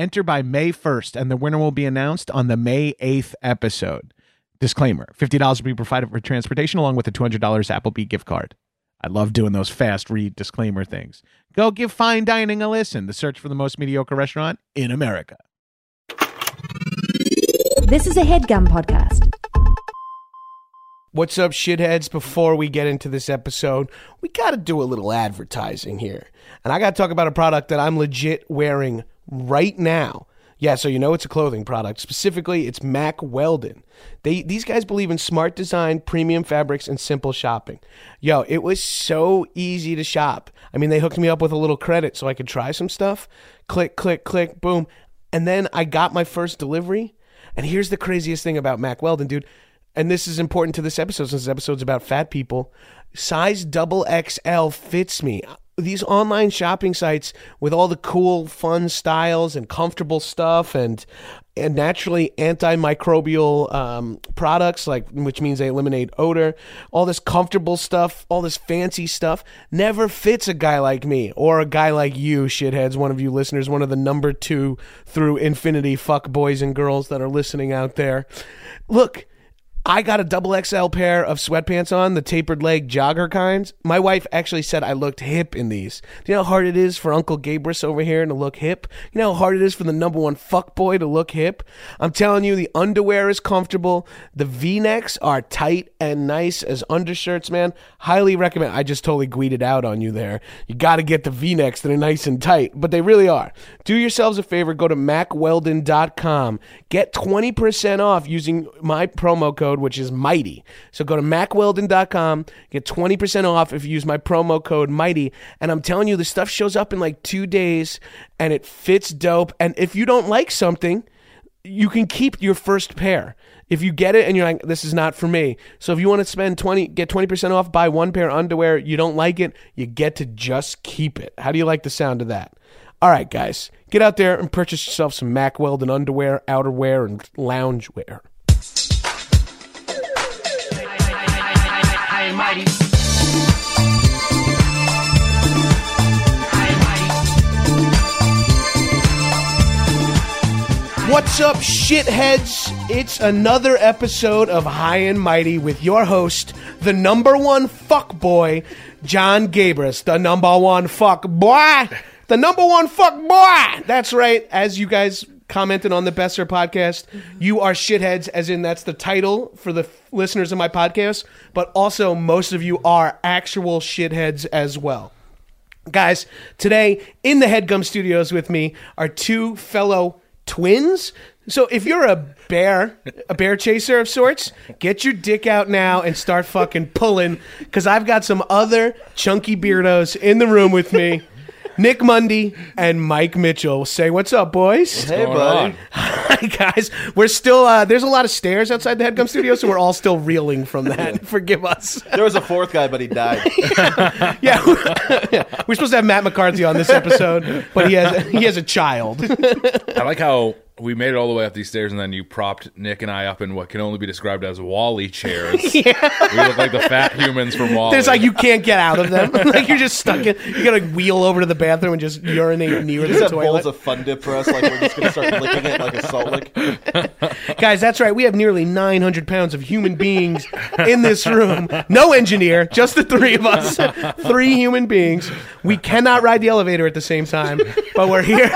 Enter by May 1st, and the winner will be announced on the May 8th episode. Disclaimer $50 will be provided for transportation along with a $200 Applebee gift card. I love doing those fast read disclaimer things. Go give fine dining a listen. The search for the most mediocre restaurant in America. This is a headgum podcast. What's up, shitheads? Before we get into this episode, we got to do a little advertising here. And I got to talk about a product that I'm legit wearing right now. Yeah, so you know it's a clothing product. Specifically, it's Mack Weldon. They these guys believe in smart design, premium fabrics, and simple shopping. Yo, it was so easy to shop. I mean, they hooked me up with a little credit so I could try some stuff. Click, click, click, boom. And then I got my first delivery. And here's the craziest thing about Mack Weldon, dude. And this is important to this episode since this episode's about fat people. Size double XL fits me these online shopping sites with all the cool, fun styles and comfortable stuff, and and naturally antimicrobial um, products, like which means they eliminate odor. All this comfortable stuff, all this fancy stuff, never fits a guy like me or a guy like you, shitheads. One of you listeners, one of the number two through infinity fuck boys and girls that are listening out there. Look I got a double XL pair of sweatpants on, the tapered leg jogger kinds. My wife actually said I looked hip in these. Do you know how hard it is for Uncle Gabrus over here to look hip? You know how hard it is for the number one fuck boy to look hip? I'm telling you, the underwear is comfortable. The V-necks are tight and nice as undershirts, man. Highly recommend. I just totally greeted out on you there. You got to get the V-necks that are nice and tight, but they really are. Do yourselves a favor. Go to mackweldon.com. Get 20% off using my promo code code, which is Mighty. So go to mackweldon.com, get 20% off if you use my promo code Mighty. And I'm telling you, the stuff shows up in like two days and it fits dope. And if you don't like something, you can keep your first pair. If you get it and you're like, this is not for me. So if you want to spend 20, get 20% off, buy one pair of underwear, you don't like it, you get to just keep it. How do you like the sound of that? All right, guys, get out there and purchase yourself some Mack Weldon underwear, outerwear, and loungewear. Mighty. What's up, shitheads? It's another episode of High and Mighty with your host, the number one fuck boy, John Gabrus, the number one fuck boy, the number one fuck boy. That's right. As you guys commented on the Besser podcast. You are shitheads, as in that's the title for the f- listeners of my podcast, but also most of you are actual shitheads as well. Guys, today in the Headgum Studios with me are two fellow twins. So if you're a bear, a bear chaser of sorts, get your dick out now and start fucking pulling because I've got some other chunky beardos in the room with me. Nick Mundy and Mike Mitchell. Say what's up, boys. Hey, buddy. Hi, guys. We're still, uh, there's a lot of stairs outside the Headgum studio, so we're all still reeling from that. Forgive us. There was a fourth guy, but he died. yeah. We're supposed to have Matt McCarthy on this episode, but he has, he has a child. I like how we made it all the way up these stairs, and then you propped Nick and I up in what can only be described as WALL-E chairs. We look like the fat humans from WALL-E. There's like you can't get out of them. like you're just stuck in. You gotta wheel over to the bathroom and just urinate near Just the have toilet. bowls of Fun Dip for us, like we're just gonna start licking it like a salt lick. Guys, that's right. We have nearly 900 pounds of human beings in this room. No engineer, just the three of us. three human beings. We cannot ride the elevator at the same time, but we're here.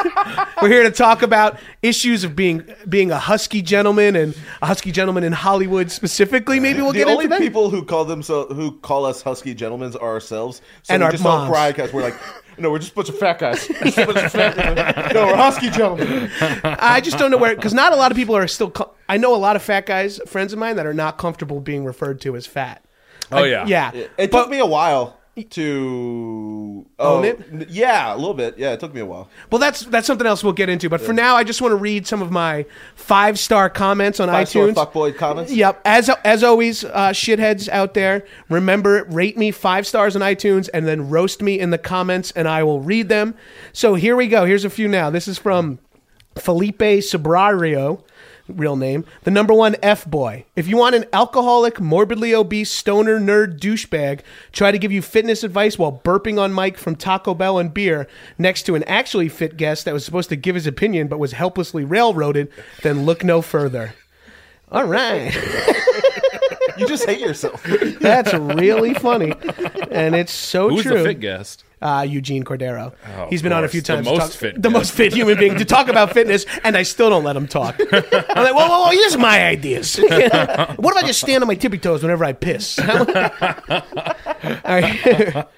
We're here to talk about issues of being being a husky gentleman and a husky gentleman in Hollywood specifically. Maybe we'll The get only into that. people who call themselves who call us husky gentlemen are ourselves. So And we our just moms. don't cry because we're like, no, we're just a bunch of fat guys. Just a bunch of fat guys. No, we're husky gentlemen. I just don't know where because not a lot of people are still. Co- I know a lot of fat guys, friends of mine, that are not comfortable being referred to as fat. oh yeah, Yeah, It But- took me a while to oh, Own it? Yeah, a little bit. Yeah, it took me a while. Well, that's that's something else we'll get into. But for now, I just want to read some of my five star comments on Five star iTunes. fuckboy comments. Yep. As as always, uh, shitheads out there, remember rate me five stars on iTunes and then roast me in the comments, and I will read them. So here we go. Here's a few now. This is from Felipe Sobrario. Real name, the number one F boy. If you want an alcoholic, morbidly obese, stoner, nerd douchebag try to give you fitness advice while burping on mic from Taco Bell and beer next to an actually fit guest that was supposed to give his opinion but was helplessly railroaded, then look no further. All right. You just hate yourself. That's really funny, and it's so Who's true. the fit guest? Uh, Eugene Cordero. Oh, He's been on a few times. to most talk- fit the most fit human being to talk about fitness, and I still don't let him talk. I'm like, well, well, well here's my ideas. what if I just stand on my tippy toes whenever I piss? All right.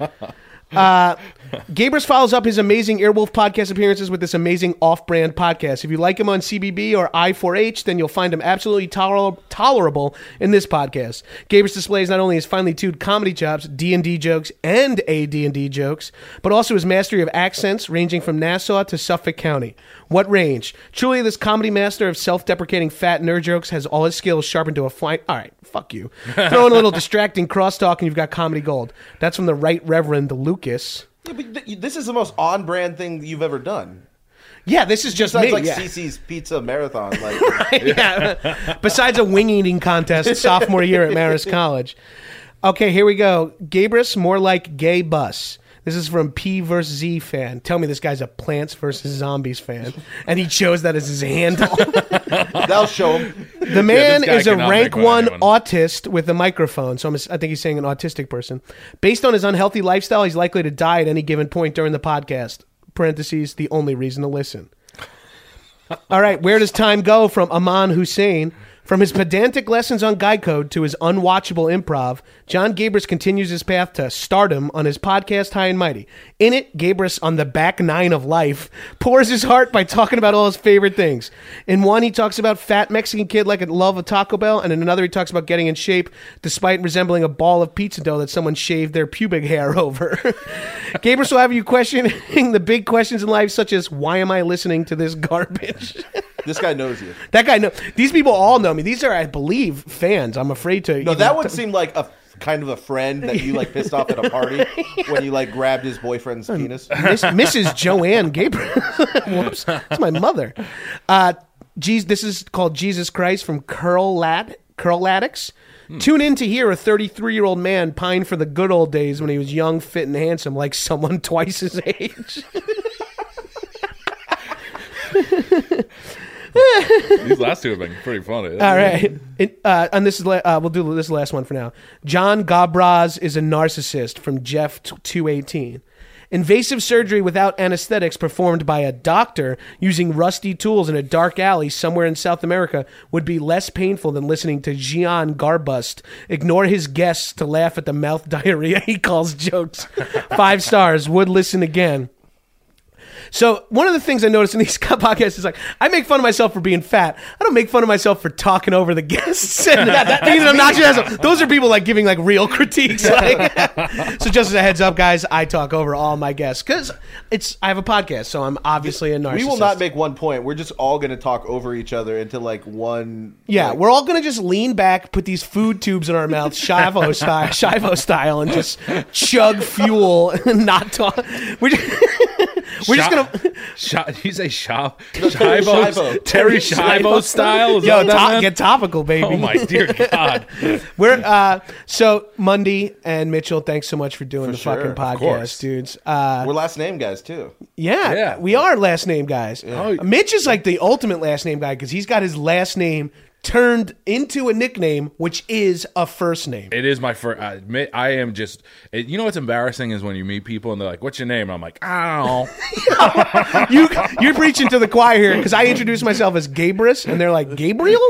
Uh, Gabrus follows up his amazing Earwolf podcast appearances with this amazing off-brand podcast. If you like him on CBB or I4H, then you'll find him absolutely toler- tolerable in this podcast. Gabrus displays not only his finely tuned comedy chops, D&D jokes, and AD&D jokes, but also his mastery of accents ranging from Nassau to Suffolk County. What range? Truly, this comedy master of self-deprecating fat nerd jokes has all his skills sharpened to a fine... All right, fuck you. Throw in a little distracting crosstalk and you've got comedy gold. That's from the Right Reverend Lucas. Yeah, but th- this is the most on-brand thing you've ever done. Yeah, this is just Besides me. like yeah. CiCi's Pizza Marathon. Like, yeah. Besides a wing eating contest sophomore year at Marist College. Okay, here we go. Gabrus, more like gay bus. This is from P versus Z fan. Tell me this guy's a Plants versus Zombies fan, and he chose that as his handle. that'll show him. The man guy is a cannot rank make one one anyone. autist with a microphone. So I'm, I think he's saying an autistic person. Based on his unhealthy lifestyle, he's likely to die at any given point during the podcast. Parentheses, the only reason to listen. All right, where does time go from Aman Hussein? From his pedantic lessons on Guy Code to his unwatchable improv, John Gabrus continues his path to stardom on his podcast High and Mighty. In it, Gabrus, on the back nine of life, pours his heart by talking about all his favorite things. In one, he talks about fat Mexican kid like a love of Taco Bell, and in another, he talks about getting in shape despite resembling a ball of pizza dough that someone shaved their pubic hair over. Gabrus will have you questioning the big questions in life, such as why am I listening to this garbage? This guy knows you. That guy know these people all know me. These are, I believe, fans. I'm afraid to. No, that would seem like a kind of a friend that you like pissed off at a party when you like grabbed his boyfriend's penis. Miss, Mrs. Joanne Gabriel. Whoops, that's my mother. Uh, geez, this is called Jesus Christ from Curl Lat Curl Addicts. Tune in to hear a 33 year old man pine for the good old days when he was young, fit, and handsome, like someone twice his age. These last two have been pretty funny. All right, It- uh, and this is la- uh, we'll do this last one for now. John Gabrus is a narcissist from Jeff two eighteen. Invasive surgery without anesthetics performed by a doctor using rusty tools in a dark alley somewhere in South America would be less painful than listening to Gian Garbust ignore his guests to laugh at the mouth diarrhea he calls jokes. Five stars. Would listen again. So one of the things I noticed in these podcasts is like I make fun of myself for being fat. I don't make fun of myself for talking over the guests and being an obnoxious. Those are people like giving like real critiques. Like, so just as a heads up, guys, I talk over all my guests because it's I have a podcast, so I'm obviously a narcissist. We will not make one point. We're just all going to talk over each other into like one. Yeah, like- we're all gonna just lean back, put these food tubes in our mouths, Schiavo style, Schiavo style, and just chug fuel and not talk. We're just, We're just gonna Sh- you say shop Terri Schiavo Terri Terri Shivo Schiavo. style. Is yo that what that top, meant? get topical, baby. Oh my dear God! We're uh so Mundy and Mitchell, thanks so much for doing the sure, fucking podcast, dudes. Uh We're last name guys too. yeah, Yeah. we are last name guys. Oh. Mitch is like the ultimate last name guy because he's got his last name turned into a nickname, which is a first name. It is my first. I admit, I am just. It, you know what's embarrassing is when you meet people and they're like, "What's your name?" And I'm like, "I you you're preaching to the choir here because I introduce myself as Gabrus and they're like Gabriel,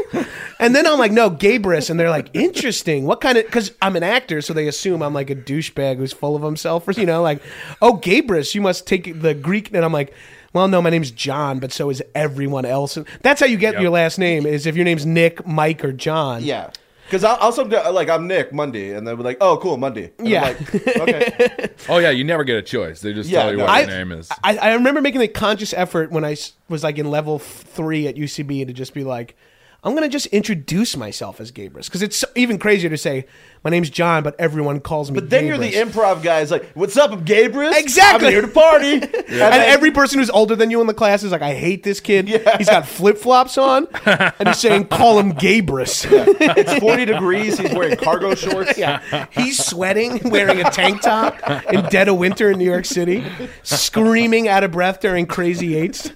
and then I'm like no Gabrus and they're like interesting. What kind of? Because I'm an actor, so they assume I'm like a douchebag who's full of himself, or you know, like oh Gabrus, you must take the Greek, and I'm like. Well, no, my name's John, but so is everyone else. That's how you get Yep. your last name. Is if your name's Nick, Mike, or John. Yeah. Because I'll, I'll sometimes like I'm Nick Mundy, and they'll be like, "Oh, cool, Monday." And Yeah. like, okay. Oh yeah, you never get a choice. They just Yeah, tell you no. what I, your name is. I, I remember making a conscious effort when I was like in level three at UCB to just be like, I'm gonna just introduce myself as Gabrus because it's even crazier to say my name's John, but everyone calls me. But then you're the Gabrus." improv guy. Is like, "What's up, I'm Gabrus? Exactly. I'm here to party." And And then- every person who's older than you in the class is like, I hate this kid. Yeah. He's got flip flops on, and he's saying, "Call him Gabrus." it's 40 degrees. He's wearing cargo shorts. Yeah, he's sweating, wearing a tank top in dead of winter in New York City, screaming out of breath during crazy eights.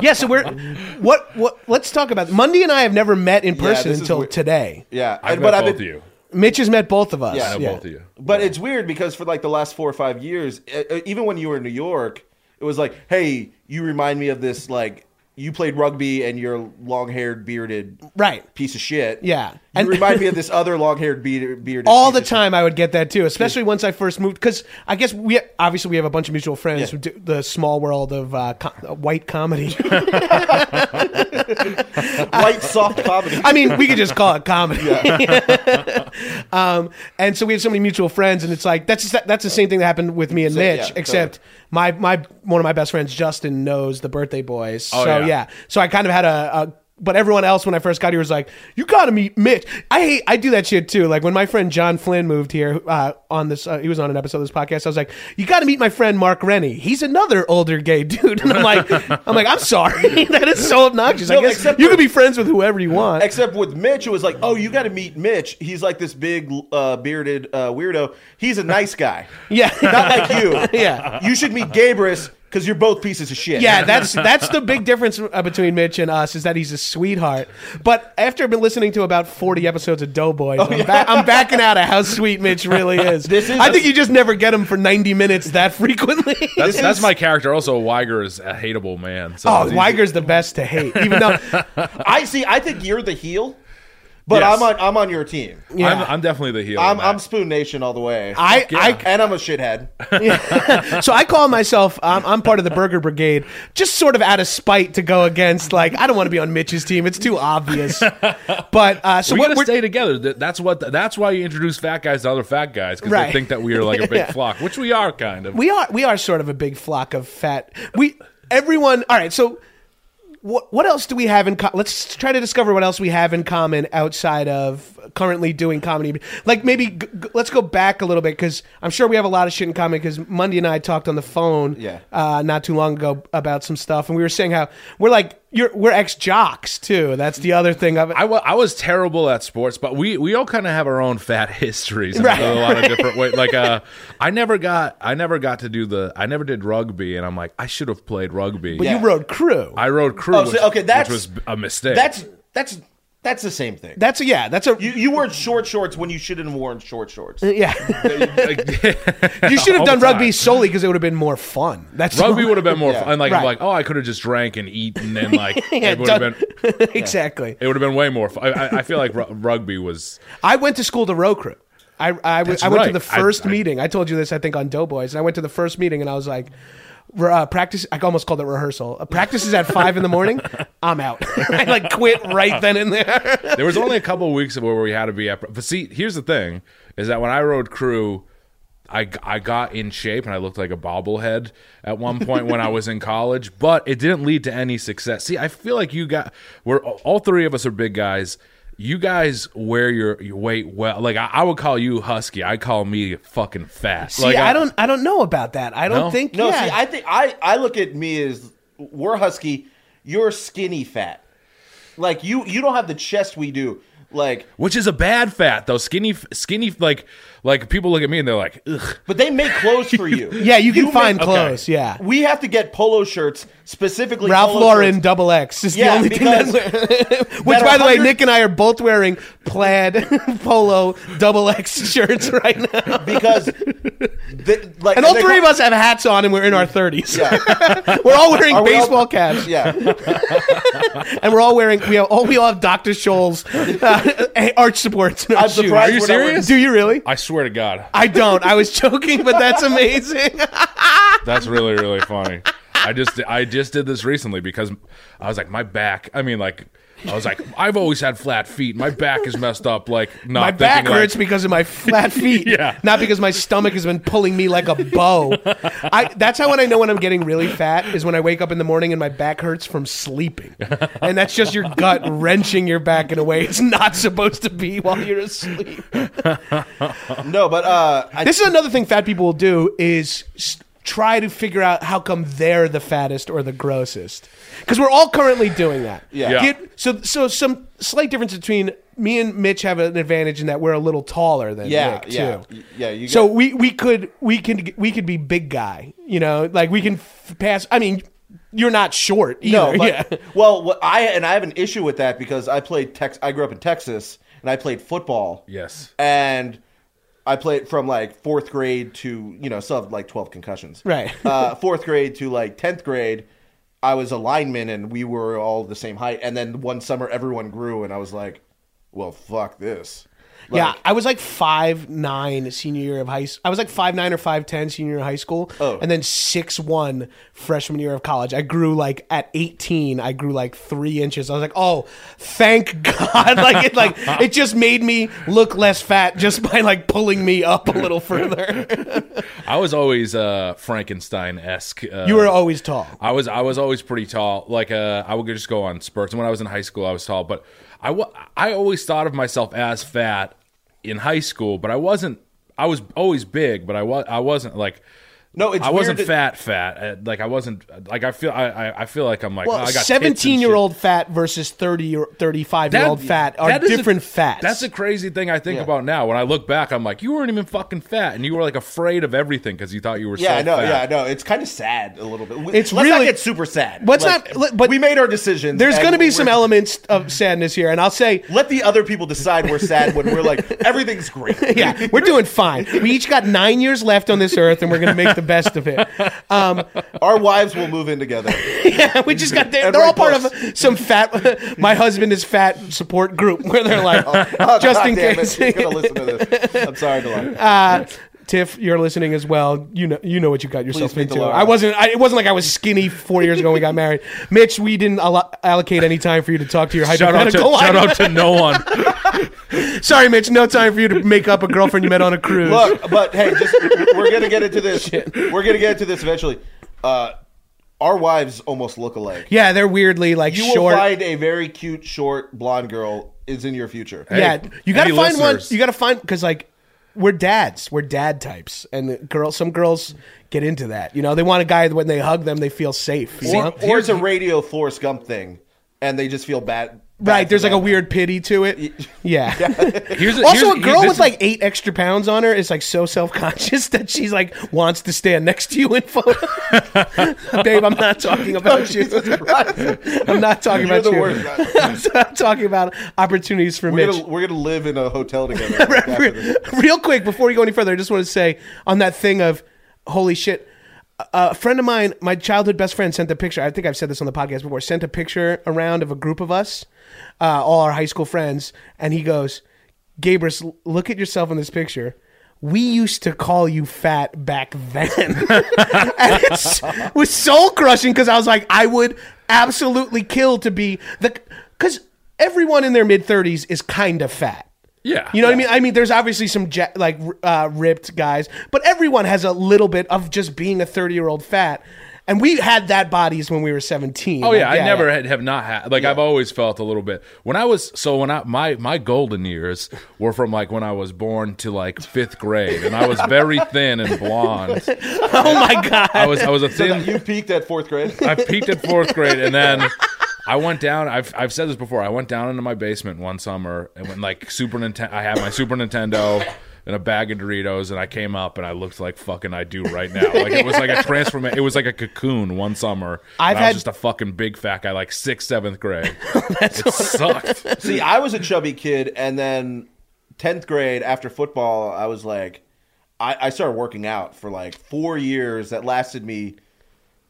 yeah, so we're what what? Let's talk about Mundy and I have never met in person this is until weird. Today. Yeah, I've and- met but I've both been- of you. Mitch has met both of us. Yeah. I know both of you. But it's weird because for like the last four or five years, even when you were in New York, it was like, "Hey, you remind me of this like." You played rugby and you're long-haired, bearded, Right. piece of shit. Yeah. And- remind me of this other long-haired, beard. bearded all the time I would get that too, especially once I first moved. Because I guess we obviously we have a bunch of mutual friends Yeah. who do the small world of uh, co- uh, white comedy. white soft comedy. I mean, we could just call it comedy. um, and so we have so many mutual friends, and it's like that's that's the same thing that happened with me and So, Mitch, yeah, except my my one of my best friends, Justin, knows the Birthday Boys. Oh, so yeah. yeah, so I kind of had a. a but everyone else, when I first got here, was like, "You got to meet Mitch." I hate, I do that shit too. Like when my friend John Flynn moved here uh, on this, uh, he was on an episode of this podcast. I was like, "You got to meet my friend Mark Rennie. He's another older gay dude." And I'm like, "I'm like, I'm sorry, that is so obnoxious. I guess except you for- can be friends with whoever you want." Except with Mitch, it was like, oh, you got to meet Mitch. He's like this big uh, bearded uh, weirdo. He's a nice guy. yeah, Not like you. Yeah. You should meet Gabrus because you're both pieces of shit. Yeah, that's that's the big difference uh, between Mitch and us is that he's a sweetheart. But after I've been listening to about forty episodes of Doughboys, I'm, ba- I'm backing out of how sweet Mitch really is. This is I a- think you just never get him for ninety minutes that frequently. That's, that's my character. Also, Wiger is a hateable man. So oh, it's Wiger's the best to hate, even though I see. I think you're the heel, but Yes. I'm on. I'm on your team. yeah. I'm, I'm definitely the heel. I'm, in I'm. Spoon Nation all the way. I, I and I'm a shithead. So I call myself I'm, I'm part of the Burger Brigade, just sort of out of spite to go against like I don't want to be on Mitch's team. It's too obvious. But uh, so we what gotta we're, stay together. That- That's what. That's why you introduce fat guys to other fat guys because Right. they think that we are like a big Yeah. flock, which we are kind of. We are we are sort of a big flock of fat. We everyone. All right, so what what else do we have in? Co- let's try to discover what else we have in common outside of currently doing comedy. Like maybe g- g- let's go back a little bit because I'm sure we have a lot of shit in common. Because Mundy and I talked on the phone, Yeah. uh, not too long ago about some stuff, and we were saying how we're like you're we're ex jocks too. That's the other thing of it. I was terrible at sports, but we, we all kind of have our own fat histories in Right, a lot of different ways. Like, uh, I never got I never got to do the I never did rugby, and I'm like I should have played rugby. but Yeah. you rode crew. I rode crew, Oh, so- which, okay, that's- which was a mistake. That's that's that's the same thing. that's a yeah. That's a You you wore short shorts when you shouldn't have worn short shorts. Uh, yeah. You should have done rugby time. solely because it would have been more fun. That's Rugby would have been more Yeah. fun. Like, Right. I'm like, oh, I could have just drank and eaten, and like Yeah, it would have been exactly. it would have been way more fun. I, I feel like ru- rugby was I went to school to row crew. I, I, w- That's I went to the first I- I- meeting. I told you this, I think, on Doughboys. And I went to the first meeting and I was like, re- uh, practice. I almost called it rehearsal. Uh, practice is at five in the morning. I'm out. I like quit right then and there. there was only a couple of weeks where we had to be at. But see, here's the thing: is that when I rode crew, I I got in shape and I looked like a bobblehead at one point when I was in college, but it didn't lead to any success. See, I feel like you got we're all three of us are big guys. You guys wear your, your weight well. Like I, I would call you husky. I call me fucking fat. See, like I, don't, I don't know about that. I don't No? think. No, yeah. see, I think I I look at me as we're husky. You're skinny fat. Like you, you don't have the chest we do. Like, which is a bad fat though. Skinny, skinny. Like, like people look at me and they're like, ugh. but they make clothes for you. yeah, you can make- find okay. clothes. Yeah. We have to get polo shirts specifically. Ralph polo Lauren shirts. double X is Yeah, the only thing that, which that by the way, 100 Nick and I are both wearing plaid polo double X shirts right now. because, the, like, And all they three of call- us have hats on and we're in our 30s. Yeah, We're all wearing Are we all- baseball caps. yeah. And we're all wearing, we have, all, we all have Dr. Scholl's uh, arch supports in our I'm shoes. surprised Are you we're not wearing- serious? Do you really? I swear to God, I don't. I was joking, but that's amazing. that's really really funny. I just I just did this recently because I was like my back. I mean like. I was like, I've always had flat feet. My back is messed up. Like, not my back like- hurts because of my flat feet. Yeah. Not because my stomach has been pulling me like a bow. I, that's how when I know when I'm getting really fat is when I wake up in the morning and my back hurts from sleeping. And that's just your gut wrenching your back in a way it's not supposed to be while you're asleep. No, but uh, I, This is another thing fat people will do is s- try to figure out how come they're the fattest or the grossest. Because we're all currently doing that. Yeah. Yeah. Get- so, so some slight difference between me and Mitch have an advantage in that we're a little taller than yeah, Nick yeah, too. yeah. You So we we could we can we could be big guy, you know, like we can f- pass. I mean, you're not short either. No, but, yeah. well, what I and I have an issue with that because I played Tex. I grew up in Texas and I played football. Yes. and I played from like fourth grade to you know still have like twelve concussions. Right. uh, fourth grade to like tenth grade, I was a lineman and we were all the same height. And then one summer everyone grew and I was like, well, fuck this. Yeah, I was like five nine senior year of high. I was like five nine or five ten senior year of high school, Oh. and then six one freshman year of college. I grew like at eighteen. I grew like three inches. I was like, oh, thank God! like it, like it just made me look less fat just by like pulling me up a little further. I was always uh, Frankenstein esque. Uh, you were always tall. I was I was always pretty tall. Like uh, I would just go on spurts. And when I was in high school, I was tall. But I I always thought of myself as fat in high school. But I wasn't. I was always big, but I was I wasn't like. No, it's I wasn't that- fat, fat. Uh, Like I wasn't. Like I feel. I I, I feel like I'm like. Well, oh, I got seventeen year old fat versus 30 or 35 year old fat are is a- different fats. That's a crazy thing I think Yeah. about now. When I look back, I'm like, you weren't even fucking fat, and you were like afraid of everything because you thought you were. yeah, so I know. fat. Yeah, I know. It's kind of sad a little bit. We- It's let's really- not get super sad. Let's Like, not- but- we made our decisions. There's going to be some elements of sadness here, and I'll say, Let the other people decide we're sad when we're like everything's great. yeah, we're doing fine. We each got nine years left on this earth, and we're going to make the best of it. Um, Our wives will move in together. yeah, we just got they're, they're all part of some fat. My husband is fat support group where they're like, Oh, just God in damn case. It. He's gonna listen to this. I'm sorry to lie. Uh, Tiff, you're listening as well. You know, you know what you got yourself Please into. I wasn't. I, it wasn't like I was skinny four years ago when we got married. Mitch, we didn't allo- allocate any time for you to talk to your Shout out to hypothetical. shout out to no one. Sorry, Mitch. No time for you to make up a girlfriend you met on a cruise. Look, but hey, just we're gonna get into this. We're gonna get into this eventually. Uh, our wives almost look alike. yeah, they're weirdly like You short. will find a very cute, short, blonde girl is in your future. yeah, you gotta any find one. You gotta find because like we're dads. We're dad types, and girls. Some girls get into that. You know, they want a guy that when they hug them, they feel safe. You Or, know? or it's a radio Forrest Gump thing, and they just feel bad. Bad Right, for there's like a weird pity to it. Yeah. Here's a, also, here's, a girl this with is- like eight extra pounds on her is like so self conscious that she's like wants to stand next to you in photo. Babe, I'm not talking about you. I'm not talking You're about the you. worst. I'm talking about opportunities for We're Mitch. gonna, we're gonna live in a hotel together. after this. Real quick, before you go any further, I just want to say on that thing of holy shit. A friend of mine, my childhood best friend, sent a picture. I think I've said this on the podcast before. Sent a picture around of a group of us, uh, all our high school friends, and he goes, "Gabrus, look at yourself in this picture. We used to call you fat back then." and it was soul crushing because I was like, I would absolutely kill to be the because everyone in their mid thirties is kind of fat. Yeah. You know what I mean? I mean, there's obviously some ja- like uh, ripped guys, but everyone has a little bit of just being a 30 year old fat. And we had that bodies when we were 17. Oh Like, yeah, I never had have not had like I've always felt a little bit when I was so when I my my golden years were from like when I was born to like fifth grade and I was very thin and blonde. Oh my god. I was I was a So thin that you peaked at fourth grade. I peaked at fourth grade, and then I went down. I've I've said this before. I went down into my basement one summer and went like Super Nintendo. I had my Super Nintendo and a bag of Doritos, and I came up and I looked like fucking I do right now. Like it was like a transformation. It was like a cocoon one summer. I've and I had- was just a fucking big fat guy, like sixth, seventh grade. it sucked. See, I was a chubby kid, and then tenth grade after football, I was like, I, I started working out for like four years. That lasted me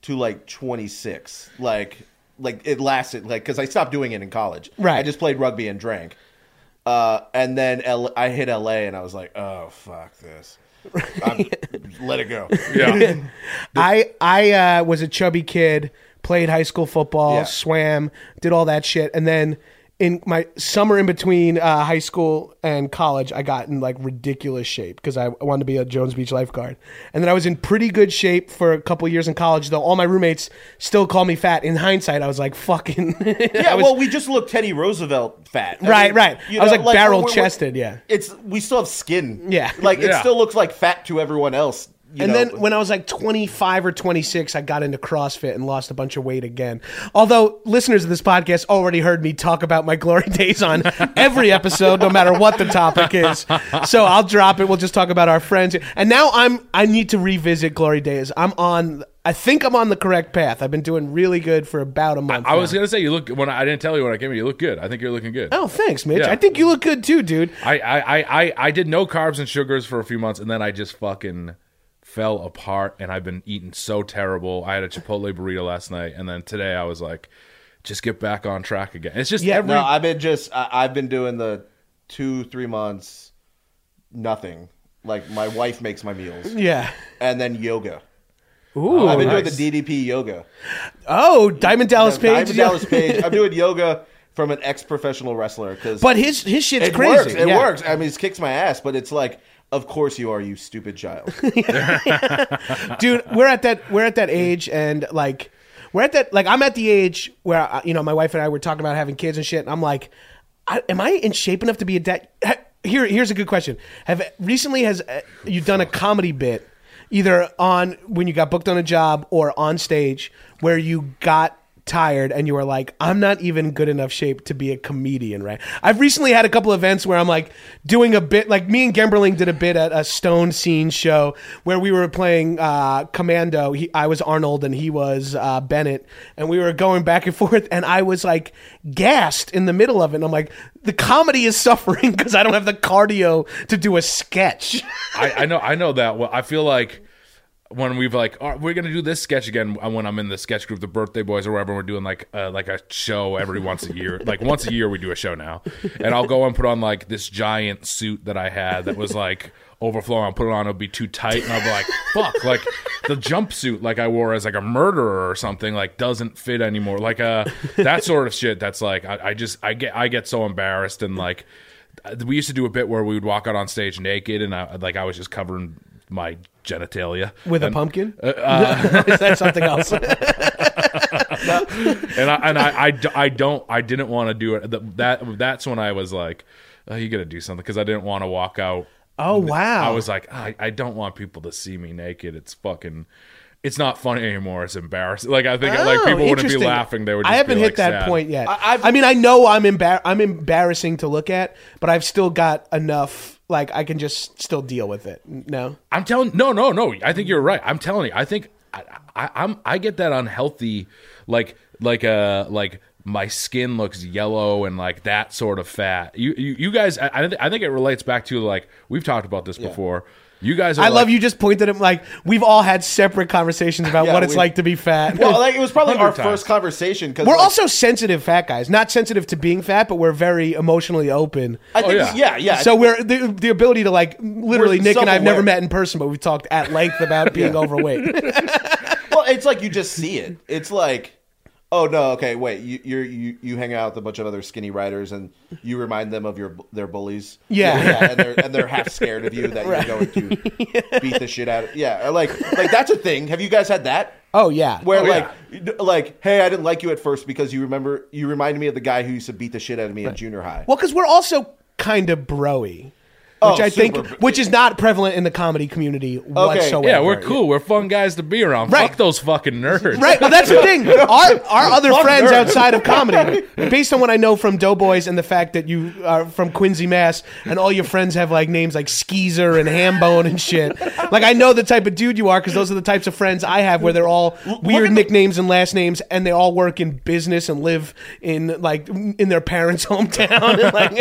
to like twenty six. Like, like it lasted like because I stopped doing it in college. Right. I just played rugby and drank. Uh, and then L- I hit LA, and I was like, oh fuck this. I'm, let it go. Yeah. I I uh, was a chubby kid, played high school football, Yeah. swam, did all that shit, and then in my summer in between uh, high school and college, I got in like ridiculous shape because I wanted to be a Jones Beach lifeguard, and then I was in pretty good shape for a couple years in college. Though all my roommates still call me fat. In hindsight, I was like fucking. Yeah, well, we just look Teddy Roosevelt fat. I Right, right. you I was, know, like, barrel chested, yeah. It's we still have skin. Yeah. like it Yeah. still looks like fat to everyone else. And know, then when I was like 25 or 26, I got into CrossFit and lost a bunch of weight again. Although listeners of this podcast already heard me talk about my glory days on every episode, no matter what the topic is. So I'll drop it. We'll just talk about our friends. And now I'm I need to revisit glory days. I'm on. I think I'm on the correct path. I've been doing really good for about a month. I was now. gonna say you look when I, I didn't tell you when I came in. You look good. I think you're looking good. Oh, thanks, Mitch. Yeah. I think you look good too, dude. I, I, I, I, I did no carbs and sugars for a few months, and then I just fucking fell apart. And I've been eating so terrible. I had a Chipotle burrito last night, and then today I was like, just get back on track again. It's just Yeah, every. no, I've been just I, I've been doing the two three months nothing. Like my wife makes my meals, Yeah. and then yoga. Ooh. I've been nice. doing the DDP yoga. oh, Diamond Dallas Page. Diamond Dallas Page. I'm doing yoga from an ex professional wrestler because But his his shit's it crazy. works. It Yeah. works. I mean, it kicks my ass, but it's like, of course you are, you stupid child. dude we're at that we're at that age and like we're at that like i'm at the age where uh, you know my wife and i were talking about having kids and shit and i'm like I, am i in shape enough to be a dad here here's a good question have recently has uh, you done a comedy bit either on when you got booked on a job or on stage where you got tired and you were like i'm not even good enough shape to be a comedian right? I've recently had a couple events where i'm like doing a bit like me and gemberling did a bit at a stone scene show where we were playing uh, commando. He, i was arnold and he was uh, bennett. And we were going back and forth and i was like gassed in the middle of it. And i'm like the comedy is suffering because i don't have the cardio to do a sketch. I, I know, I know that. Well, I feel like when we've like, "All right, we're gonna do this sketch again. uh, When I'm in the sketch group, the Birthday Boys or whatever, we're doing like uh, like a show every once a year. Like once a year, we do a show now, and I'll go and put on like this giant suit that I had that was like overflowing. I'll put it on, it'll be too tight, and I'll be like, "Fuck!" Like the jumpsuit like I wore as like a murderer or something like doesn't fit anymore. Like uh that sort of shit. That's like I, I just I get I get so embarrassed and like we used to do a bit where we would walk out on stage naked and I like I was just covering my genitalia. With a and, pumpkin? Uh, uh, is that something else? And I and I, I, d- I don't I didn't want to do it. That, that that's when I was like oh, you got to do something because I didn't want to walk out. Oh wow. I was like I, I don't want people to see me naked. It's fucking it's not funny anymore. It's embarrassing. Like I think like Oh, people wouldn't be laughing. They would just I haven't be, hit like, that sad. point yet. I, I- mean, I know I'm embar- I'm embarrassing to look at, but I've still got enough. Like I can just still deal with it. No, I'm telling no, no, no. I think you're right. I'm telling you. I think I, I, I'm I get that unhealthy, like like uh like my skin looks yellow and like that sort of fat. You you, you guys, I I think I think it relates back to like we've talked about this before. You guys, are I like, love you. Just pointed at like we've all had separate conversations about Yeah, what it's we- like to be fat. well, like it was probably our times. first conversation because we're also sensitive fat guys, not sensitive to being fat, but we're very emotionally open. I think, Oh, yeah, yeah. yeah. So we're the, the ability to like literally We're Nick and I've never met in person, but we've talked at length about being overweight. well, it's like you just see it. It's like, oh no, okay, wait, you you're, you you hang out with a bunch of other skinny writers and you remind them of your their bullies. Yeah. yeah, and they're and they're half scared of you that you're going to beat the shit out of. Yeah, uh, like like that's a thing. Have you guys had that? Oh yeah. Where Oh, like like hey, I didn't like you at first because you remember you reminded me of the guy who used to beat the shit out of me in junior high. Well, because we're also kind of broy. Oh, Which I think, super which is not prevalent in the comedy community whatsoever. Yeah, we're cool. We're fun guys to be around. Right. Fuck those fucking nerds. Right, but that's the thing. Our our other Fuck friends nerds. outside of comedy, based on what I know from Doughboys and the fact that you are from Quincy, Mass, and all your friends have like names like Skeezer and Hambone and shit. Like I know the type of dude you are because those are the types of friends I have where they're all weird at the- nicknames and last names, and they all work in business and live in like in their parents' hometown. And, like,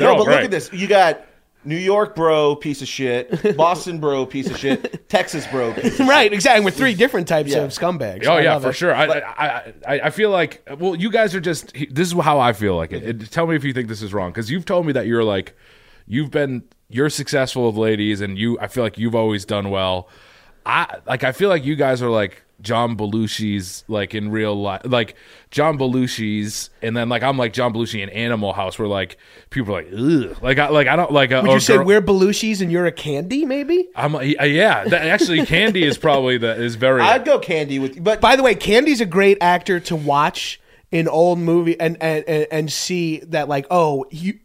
No, but look at this. You got New York bro, piece of shit. Boston bro, piece of shit. Texas bro, piece of right, exactly. We're three different types Yeah. of scumbags. Oh I yeah, love for it. sure. I, I I I feel like well, you guys are just. This is how I feel like it. it tell me if you think this is wrong because you've told me that you're like, you've been you're successful with ladies, and you. I feel like you've always done well. I like. I feel like you guys are like John Belushi's like in real life, like John Belushi's, and then like I'm like John Belushi in Animal House, where like people are like, ugh, like I like I don't like. A, Would you say girl- we're Belushi's and you're a candy, maybe? I'm uh, yeah. That, actually, Candy is probably the is very. I'd go candy with you, but By the way, Candy's a great actor to watch in old movie and and and, and see that like oh you,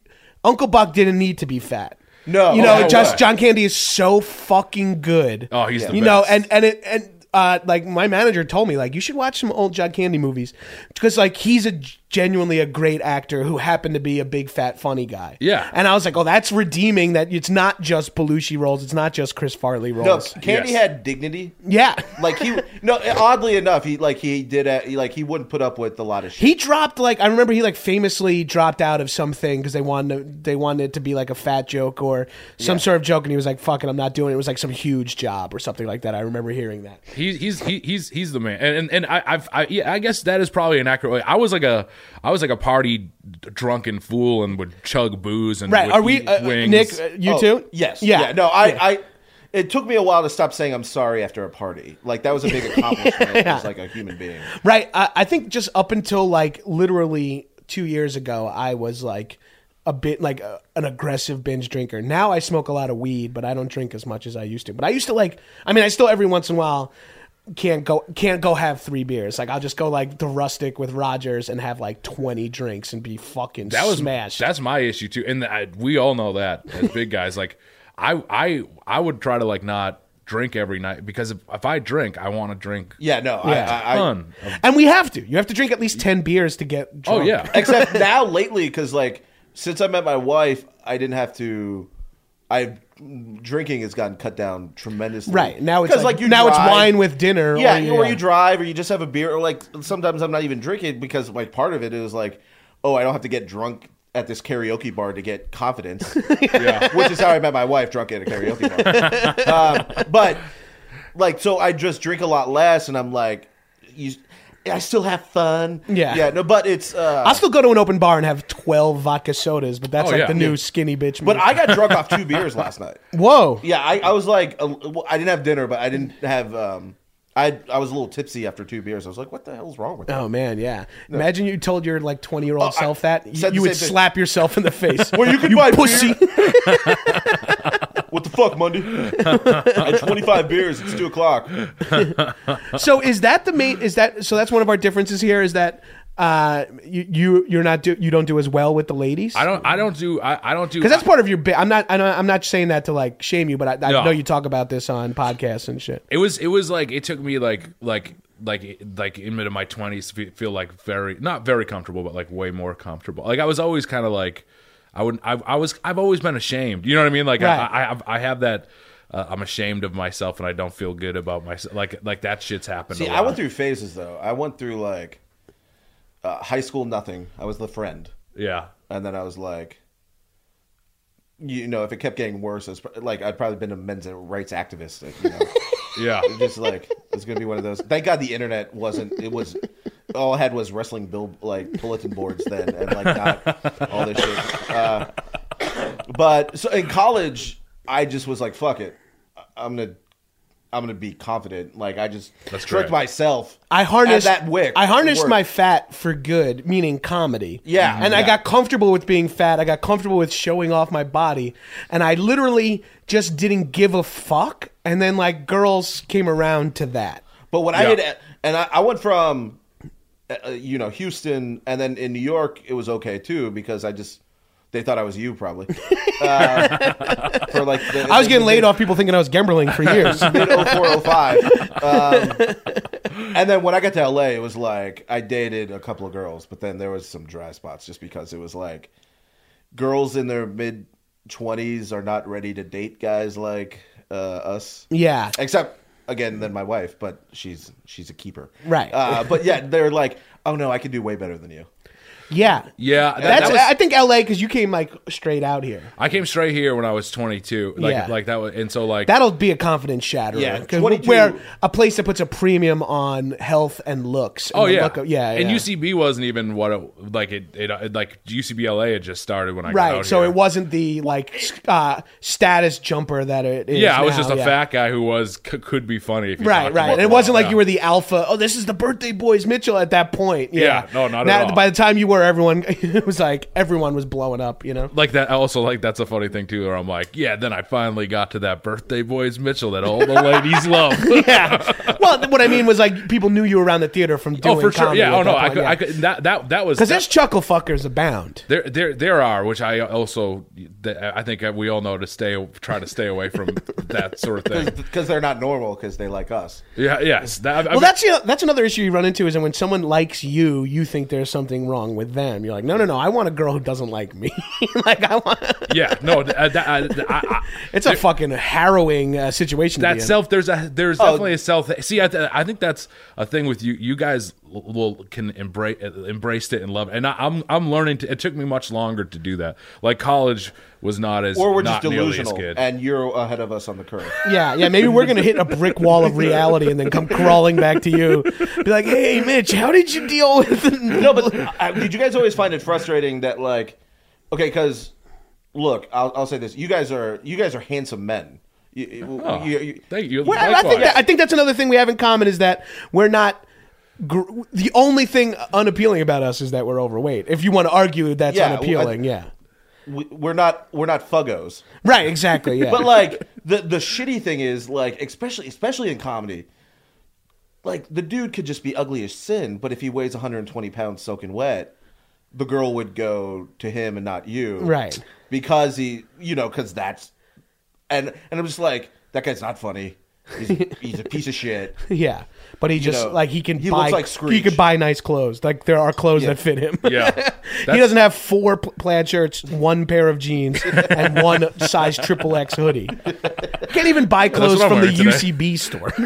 Uncle Buck didn't need to be fat. No. you know, Oh, just way. John Candy is so fucking good. Oh, he's the you know, best. and and it and uh, like my manager told me like you should watch some old John Candy movies. Because like he's a genuinely a great actor who happened to be a big fat funny guy. Yeah. and I was like, oh, that's redeeming. That it's not just Belushi roles. It's not just Chris Farley no, roles. Candy Yes. had dignity. yeah. Like he, no, oddly enough, he like he did, a, he, like he wouldn't put up with a lot of shit. He dropped like I remember he like famously dropped out of something because they wanted to, they wanted it to be like a fat joke or some sort of joke and he was like fucking I'm not doing it. It was like some huge job or something like that. I remember hearing that. He's he's he, he's he's the man, and and, and I I've, I yeah, I guess that is probably an accurate way. I was like a I was like a party drunken fool and would chug booze and Right? would Are we uh, wings. Nick? Uh, you Oh, too? Yes. Yeah. Yeah. No, I, I. It took me a while to stop saying I'm sorry after a party. Like that was a big accomplishment as like a human being. Right. I, I think just up until like literally two years ago, I was like a bit like a, an aggressive binge drinker. Now I smoke a lot of weed, but I don't drink as much as I used to. But I used to like. I mean, I still every once in a while can't go can't go have three beers. Like I'll just go like the rustic with Rogers and have like twenty drinks and be fucking that was smashed. That's my issue too, and I, we all know that as big guys. Like I I I would try to like not drink every night because if, if I drink, I want to drink Yeah. No. Yeah. I, I, I, ton. of- and we have to. You have to drink at least ten beers to get. Oh, drunk. oh yeah, Except now lately, because like since I met my wife, I didn't have to. I drinking has gotten cut down tremendously. Right now it's like, you now it's wine with dinner. Yeah, or, or you drive, or you just have a beer, or like sometimes I'm not even drinking because like part of it is like, oh, I don't have to get drunk at this karaoke bar to get confidence. yeah. which is how I met my wife, drunk at a karaoke bar. um, but like, so I just drink a lot less, and I'm like, you, I still have fun. Yeah. yeah. No, but it's. Uh, I'll still go to an open bar and have twelve vodka sodas, but that's Oh, like yeah. the new Yeah. skinny bitch. but move. I got drunk off two beers last night. whoa. Yeah, I, I was like, uh, well, I didn't have dinner, but I didn't have. Um, I I was a little tipsy after two beers. I was like, what the hell's wrong with me? Oh man, yeah. Imagine you told your like twenty year Oh, old I self that you, the you would same thing. slap yourself in the face. Well, you could buy pussy. What the fuck, Mundy? I had 25 beers. It's two o'clock. so is that the main? Is that so? That's one of our differences here. Is that uh you you you're not do you don't do as well with the ladies? I don't I don't do I, I don't do because that's part of your bit. I'm not. I'm not I'm not saying that to like shame you, but I, I No. know you talk about this on podcasts and shit. It was it was like it took me like like like like in mid of my twenties to fe- feel like very not very comfortable, but like way more comfortable. Like I was always kind of like I would I, I was I've always been ashamed. You know what I mean? Like Right. I, I have I have that. Uh, I'm ashamed of myself and I don't feel good about myself. Like like that shit's happened. See, a I lot. went through phases though. I went through like uh, high school, nothing. I was the friend, yeah. and then I was like, you know, if it kept getting worse, it's pr- like I'd probably been a men's rights activist. Like, you know, Yeah. just like it's gonna be one of those. Thank God the internet wasn't. It was all I had was wrestling bill like bulletin boards then, and like not all this shit. Uh, but so in college, I just was like, fuck it, I'm gonna. I'm gonna be confident. Like I just That's tricked correct. myself. I harnessed that wick. I harnessed my fat for good, meaning comedy. Yeah, and I got comfortable with being fat. I got comfortable with showing off my body, and I literally just didn't give a fuck. And then like girls came around to that. But when I did, and I, I went from, uh, you know, Houston, and then in New York, it was okay too because I just they thought I was you probably. Uh, for like, the, I was getting laid off people thinking I was Gemberling for years. mid 0405. Um, and then when I got to LA, it was like I dated a couple of girls, but then there was some dry spots just because it was like girls in their mid 20s are not ready to date guys like uh, us. yeah. Except again, than my wife, but she's she's a keeper, Right. Uh, but yeah, they're like, oh no, I can do way better than you. Yeah. Yeah, that, That's that was, I think LA because you came like straight out here. I came straight here when I was 22. Like, Yeah. like that was, and so like That'll be a confidence shatterer. Yeah, 'Cause 22 where a place that puts a premium on health and looks. and Oh yeah, look of- yeah, And yeah. UCB wasn't even what it like. It, it, it like UCBLA had just started when I got right. out So here. it wasn't the like uh, status jumper that it is. Yeah, I was now, just a yeah. fat guy who was c- could be funny if you Right, right. And it wasn't like Yeah. you were the alpha. Oh, this is the birthday boys Mitchell at that point. Yeah, Yeah, no, not at all. By the time you were, everyone it was like everyone was blowing up. You know. like that. Also, like that's a funny thing too. Where I'm like, yeah. Then I finally got to that birthday boys Mitchell that all the ladies love. yeah. Well, what I mean was like people knew you around the theater from oh, doing oh, for sure. Yeah. Oh no, I point, could. yeah. I could. That that that was Because there's chuckle fuckers abound. There, there, there are, which I also, I think we all know to stay, try to stay away from that sort of thing. Because they're not normal because they like us. Yeah, yes. That, I Well, mean- that's you know, that's another issue you run into is that when someone likes you, you think there's something wrong with them. You're like, no, no, no. I want a girl who doesn't like me. like I want. yeah. No, uh, that, I, I, I, It's a fucking harrowing uh, situation. to be that in. self. There's a, there's Oh. definitely a self. See, I, th- I think that's a thing with you. You guys will, will can embrace embraced it and love it, and I, I'm, I'm learning to. It took me much longer to do that. Like college was not as, Or we're not just nearly as delusional, good. and you're ahead of us on the curve. Yeah, yeah. Maybe we're gonna hit a brick wall of reality and then come crawling back to you. Be like, hey, Mitch, how did you deal with? no, but uh, did you guys always find it frustrating that like, okay, because look, I'll, I'll say this: you guys are you guys are handsome men. You, Oh, you- you- thank you. Well, I think that, I think that's another thing we have in common is that we're not. Gr- the only thing unappealing about us is that we're overweight. If you want to argue that's Yeah, well, unappealing, I- yeah, we, we're not we're not fuggos. right, exactly, yeah. But like the the shitty thing is like especially especially in comedy, like the dude could just be ugly as sin, but if he weighs 120 pounds soaking wet, the girl would go to him and not you, Right. Because he, you know, because that's and and I'm just like that guy's not funny. He's, he's a piece of shit. yeah, but he just know, like he can he buy looks like he could buy nice clothes. Like there are clothes that fit him. Yeah. he doesn't have four pl- plaid shirts, one pair of jeans, and one size triple X hoodie. Can't even buy clothes from the wearing today. UCB store.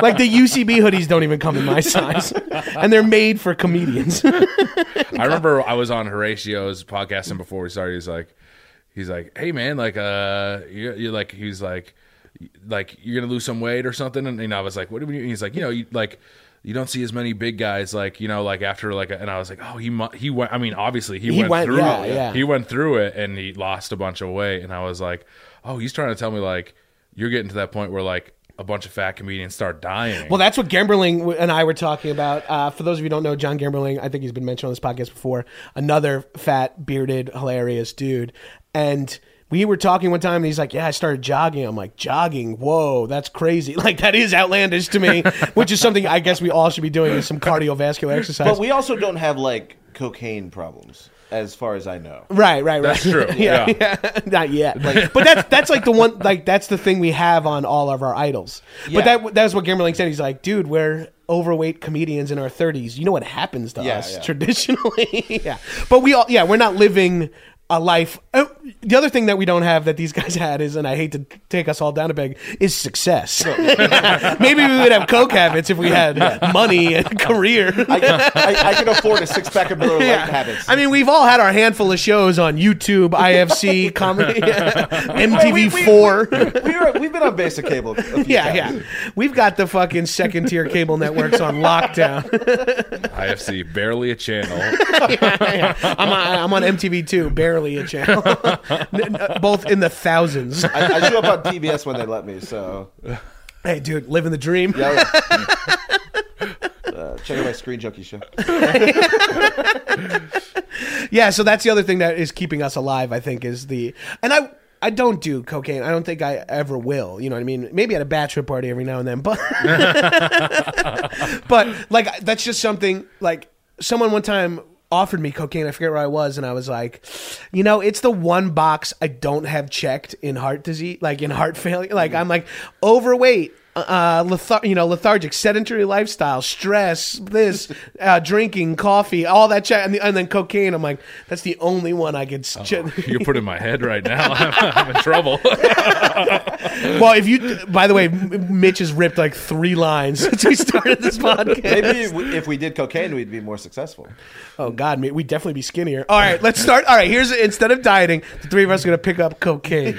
like the UCB hoodies don't even come in my size, and they're made for comedians. I remember I was on Horatio's podcast and before we started, he's like, he's like, hey man, like, uh, you're, you're like, he's like, like you're gonna lose some weight or something, and, and I was like, what do you mean? He's like, you know, you like. You don't see as many big guys like you know like after like and I was like oh he mu- he went I mean obviously he, He went, went- through yeah, it yeah. he went through it and he lost a bunch of weight and I was like oh he's trying to tell me like you're getting to that point where like a bunch of fat comedians start dying Well, that's what Gemberling and I were talking about. Uh, for those of you who don't know, John Gemberling, I think he's been mentioned on this podcast before. Another fat, bearded, hilarious dude. And we were talking one time, and he's like, "Yeah, I started jogging." I'm like, "Jogging? Whoa, that's crazy! Like that is outlandish to me." Which is something I guess we all should be doing is some cardiovascular exercise. But we also don't have like cocaine problems, as far as I know. Right, right, right. That's true, yeah, yeah. yeah. not yet. but that's that's like the one like that's the thing we have on all of our idols. Yeah. But that that's what Gemberling said. He's like, dude, we're overweight comedians in our thirties. You know what happens to Yeah, us yeah. traditionally. yeah, but we all yeah we're not living a life. Uh, the other thing that we don't have that these guys had is, and I hate to take us all down a peg, is success. Maybe we would have coke habits if we had money and career. I can, I, I can afford a six pack of Miller Lite Yeah. habits. I mean, we've all had our handful of shows on YouTube, IFC, comedy, MTV We- we- Four. we, we, have been on basic cable. A few Yeah, times. yeah. We've got the fucking second tier cable networks on lockdown. IFC barely a channel I'm on, I'm on MTV too, barely a channel. Both in the thousands. I, I show up on TBS when they let me. So Hey, dude, living the dream. yeah. yeah. Uh, check out my Screen Junkie show. Yeah, so that's the other thing that is keeping us alive. I think is the and I. I don't do cocaine. I don't think I ever will. You know what I mean? Maybe at a bachelor party every now and then, but but like that's just something like someone one time offered me cocaine. I forget where I was, and I was like, you know, it's the one box I don't have checked in heart disease, like in heart failure. Like mm-hmm. I'm like overweight. Uh, lethar- you know, lethargic, sedentary lifestyle, stress, this, uh, drinking, coffee, all that, check, and, the, and then cocaine. I'm like, that's the only one I could. s- You're putting my head right now. I'm, I'm in trouble. well, if you, by the way, Mitch has ripped like three lines since we started this podcast. Maybe if we- did cocaine, we'd be more successful. Oh God, we'd definitely be skinnier. All right, let's start. All right, here's instead of dieting, the three of us are gonna pick up cocaine.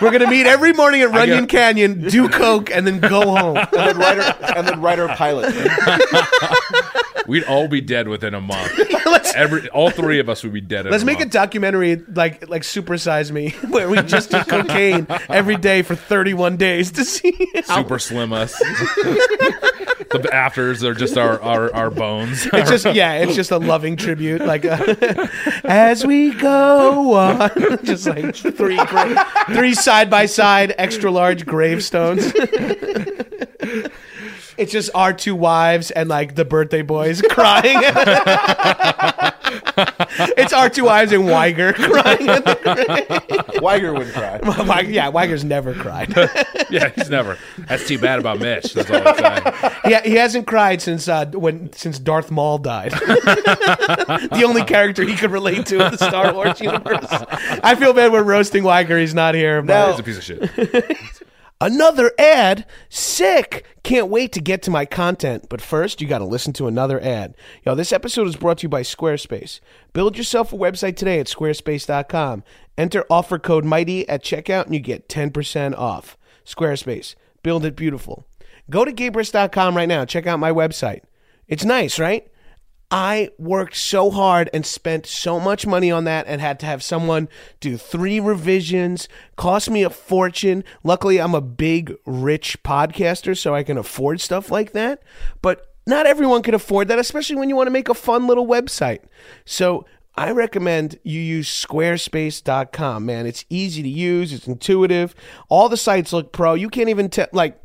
We're gonna meet every morning at Runyon get- Canyon, do coke, and then go home. And then write our, and then write our pilot. We'd all be dead within a month. let's Every all three of us would be dead. In let's a make a month. documentary like like Super Size Me, where we just do cocaine every day for 31 days to see how super slim us. the afters are just our our, our bones. It's just yeah, it's just a loving tribute, like uh, as we go on, just like three gra- three side by side extra large gravestones. It's just our two wives and like the birthday boys crying. it's our two wives and Wiger crying. At the Wiger would cry. Wiger, yeah, Wiger's never cried. yeah, he's never. That's too bad about Mitch. That's all I'm saying. he, he hasn't cried since uh, when since Darth Maul died. the only character he could relate to in the Star Wars universe. I feel bad we're roasting Wiger. He's not here. But Now- He's a piece of shit. Another ad? Sick! Can't wait to get to my content, but first you gotta listen to another ad. Yo, this episode is brought to you by Squarespace. Build yourself a website today at squarespace.com. Enter offer code MIGHTY at checkout and you get 10% off. Squarespace. Build it beautiful. Go to Gabrus.com right now. Check out my website. It's nice, right? I worked so hard and spent so much money on that and had to have someone do three revisions, cost me a fortune. Luckily, I'm a big, rich podcaster, so I can afford stuff like that. But not everyone can afford that, especially when you want to make a fun little website. So I recommend you use squarespace.com, man. It's easy to use, it's intuitive. All the sites look pro. You can't even tell, like,